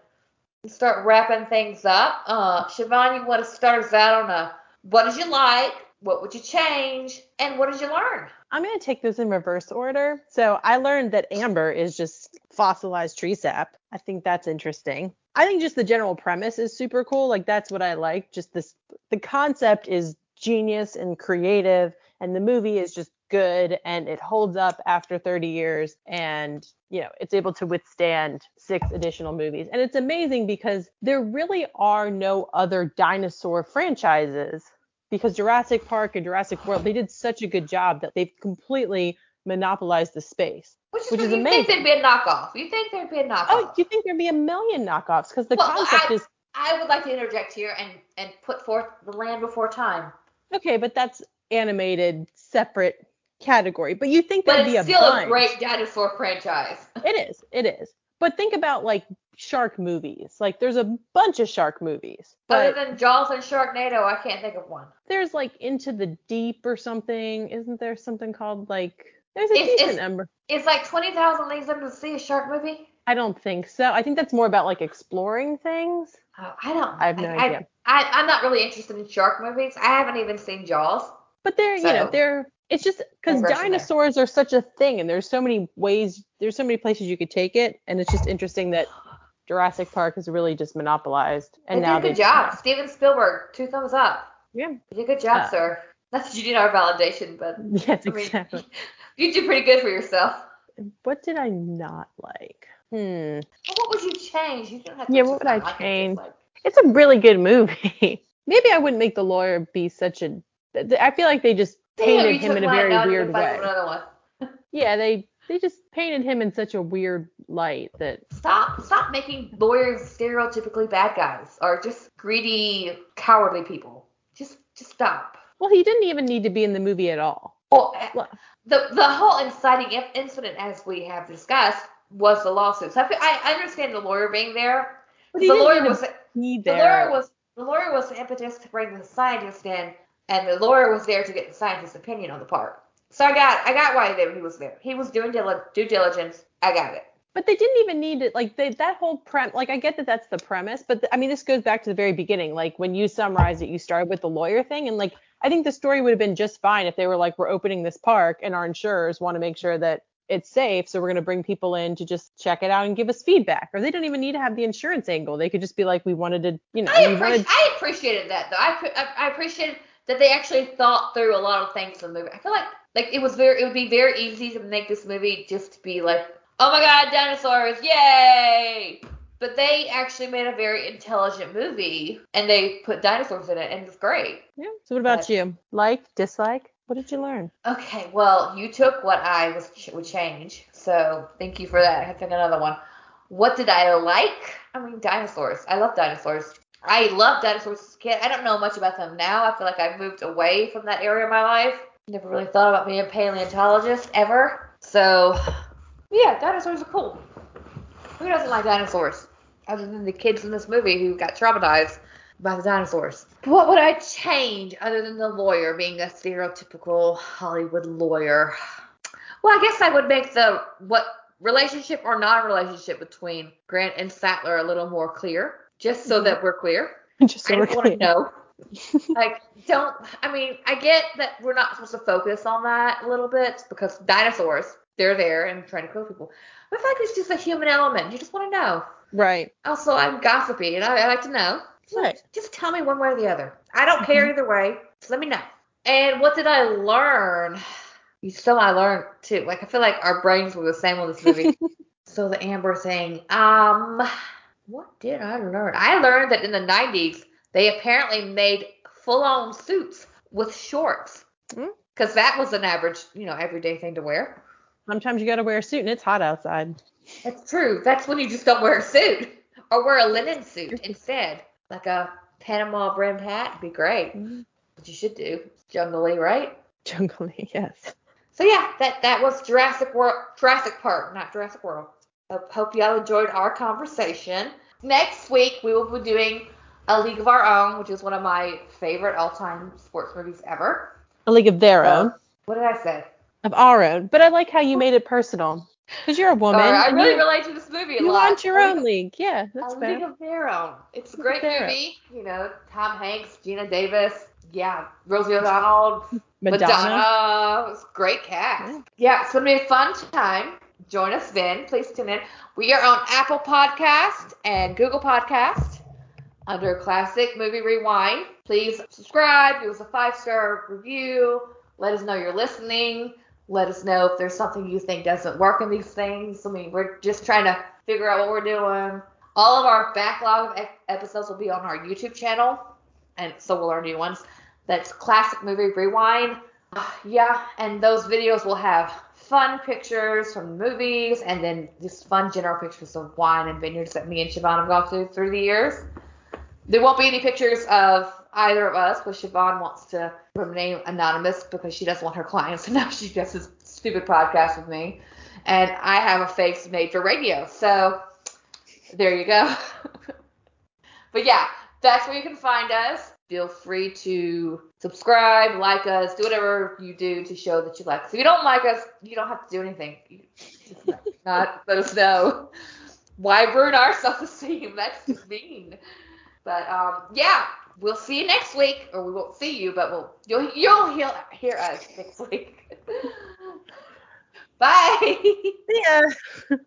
S1: start wrapping things up. Uh, Siobhan, you want to start us out on a what did you like, what would you change, and what did you learn?
S2: I'm going to take this in reverse order. So I learned that amber is just fossilized tree sap. I think that's interesting. I think just the general premise is super cool. Like that's what I like. Just this, the concept is genius and creative, and the movie is just good and it holds up after 30 years and you know it's able to withstand six additional movies and it's amazing because there really are no other dinosaur franchises because Jurassic Park and Jurassic World they did such a good job that they've completely monopolized the space.
S1: Which is,
S2: Which is
S1: you
S2: amazing.
S1: think there'd be a knockoff? You think there'd be a oh, knockoff?
S2: Oh, you think there'd be a million knockoffs because the
S1: Well,
S2: concept
S1: I-
S2: is
S1: I would like to interject here and and put forth the Land Before Time,
S2: okay, but that's animated separate category. But you think
S1: but
S2: there'd be
S1: it's
S2: a
S1: still
S2: bunch.
S1: a great dinosaur franchise.
S2: It is. It is. But think about like shark movies. Like there's a bunch of shark movies. But Other
S1: than Jaws and Sharknado, I can't think of one.
S2: there's like Into the Deep or something. Isn't there something called like there's a
S1: It's-
S2: decent
S1: it's-
S2: number.
S1: Is like Twenty Thousand Leagues Under the Sea a shark movie?
S2: I don't think so. I think that's more about like exploring things.
S1: Oh, I don't.
S2: I have no
S1: I,
S2: idea.
S1: I, I'm not really interested in shark movies. I haven't even seen Jaws.
S2: But they're, you know, they're it's just because dinosaurs are such a thing and there's so many ways there's so many places you could take it and it's just interesting that Jurassic Park is really just monopolized and
S1: they
S2: now
S1: did a good job. Steven Spielberg, two thumbs up.
S2: Yeah.
S1: You did a good job,
S2: Uh,
S1: sir. Not that you need our validation, but
S2: Yes,
S1: I mean,
S2: exactly.
S1: you did pretty good for yourself.
S2: What did I not like? Hmm.
S1: Well, what would you change? You don't have
S2: Yeah, what would I
S1: not like it, just
S2: change?
S1: like-
S2: It's a really good movie. Maybe I wouldn't make the lawyer be such a. I feel like they just painted him in a very
S1: now I need to
S2: weird way. Yeah, they they just painted him in such a weird light that
S1: Stop stop making lawyers stereotypically bad guys or just greedy, cowardly people. Just just stop.
S2: well, he didn't even need to be in the movie at all.
S1: Well, eh,
S2: Well-
S1: the the whole inciting in- incident, as we have discussed, was the lawsuits. I, fe- I understand the lawyer being there.
S2: But
S1: The
S2: didn't
S1: lawyer was the
S2: there.
S1: lawyer was the lawyer was the impetus to bring the scientist in, and the lawyer was there to get the scientist's opinion on the part. So I got I got why he was there. He was doing dil- due diligence. I got it.
S2: But they didn't even need it. Like they, that whole prem. Like I get that that's the premise, but th- I mean this goes back to the very beginning. Like when you summarize it, you started with the lawyer thing, and like I think the story would have been just fine if they were like, we're opening this park, and our insurers want to make sure that it's safe, so we're going to bring people in to just check it out and give us feedback. Or they don't even need to have the insurance angle. They could just be like, we wanted to, you know,
S1: I,
S2: we
S1: appre-
S2: wanted.
S1: I appreciated that though. I, I I appreciated that they actually thought through a lot of things in the movie. I feel like like it was very it would be very easy to make this movie just be like, oh my god, dinosaurs, yay! But they actually made a very intelligent movie and they put dinosaurs in it and it's great.
S2: Yeah. So what about
S1: But-
S2: you? Like, dislike? What did you learn?
S1: Okay, well, you took what I was would change, so thank you for that. I took another one. What did I like? I mean, dinosaurs. I love dinosaurs. I love dinosaurs as a kid. I don't know much about them now. I feel like I've moved away from that area of my life. Never really thought about being a paleontologist ever. So, yeah, dinosaurs are cool. Who doesn't like dinosaurs? Other than the kids in this movie who got traumatized by the dinosaurs. What would I change other than the lawyer being a stereotypical Hollywood lawyer? Well, I guess I would make the what relationship or non-relationship between Grant and Sattler a little more clear, just so that we're clear.
S2: just so
S1: I
S2: we're
S1: just want to know. like, don't. I mean, I get that we're not supposed to focus on that a little bit because dinosaurs, they're there and trying to kill people. But I feel like it's just a human element. You just want to know.
S2: Right.
S1: Also, I'm gossipy and I, I like to know. So
S2: Right.
S1: Just tell me one way or the other. I don't care either way. Just let me know. And what did I learn? You still I learned too. Like I feel like our brains were the same on this movie. so the Amber thing. Um, what did I learn? I learned that in the 90s they apparently made full-on suits with shorts.
S2: Hmm.
S1: Because that was an average, you know, everyday thing to wear.
S2: Sometimes you got to wear a suit and it's hot outside.
S1: That's true. That's when you just don't wear a suit or wear a linen suit instead, like a Panama brimmed hat. would be great.
S2: Mhm.
S1: What you should do, jungly, right?
S2: Jungle, yes.
S1: So yeah, that that was Jurassic World, Jurassic Park, not Jurassic World. Hope, hope y'all enjoyed our conversation. Next week we will be doing A League of Our Own, which is one of my favorite all-time sports movies ever.
S2: A league of their uh, own.
S1: What did I say?
S2: Of our own. But I like how you made it personal. Because you're a woman.
S1: Sorry, I really
S2: you,
S1: relate to this movie a
S2: you
S1: lot.
S2: want your own league. Yeah, that's
S1: a
S2: fair.
S1: League of Their Own. It's a great
S2: Their Own.
S1: movie. You know, Tom Hanks, Geena Davis, yeah, Rosie O'Donnell,
S2: Madonna.
S1: Madonna. Great cast.
S2: Yeah.
S1: Yeah. it's gonna be a fun time. Join us then. Please tune in. We are on Apple Podcast and Google Podcast under Classic Movie Rewind. Please subscribe. Give us a five star review. Let us know you're listening. Let us know if there's something you think doesn't work in these things. I mean, we're just trying to figure out what we're doing. All of our backlog of episodes will be on our YouTube channel, and so will our new ones. That's Classic Movie Rewind. Yeah, and those videos will have fun pictures from movies, and then just fun general pictures of wine and vineyards that me and Siobhan have gone through through the years. There won't be any pictures of either of us, but Siobhan wants to remain anonymous because she doesn't want her clients to know she does this stupid podcast with me. And I have a face made for radio. So there you go. but yeah, that's where you can find us. Feel free to subscribe, like us, do whatever you do to show that you like us. If you don't like us, you don't have to do anything. Not let us know. Why ruin our self-esteem? That's just mean. But um, yeah, we'll see you next week, or we won't see you, but we'll you'll you'll hear, hear us next week. Bye.
S2: Yeah.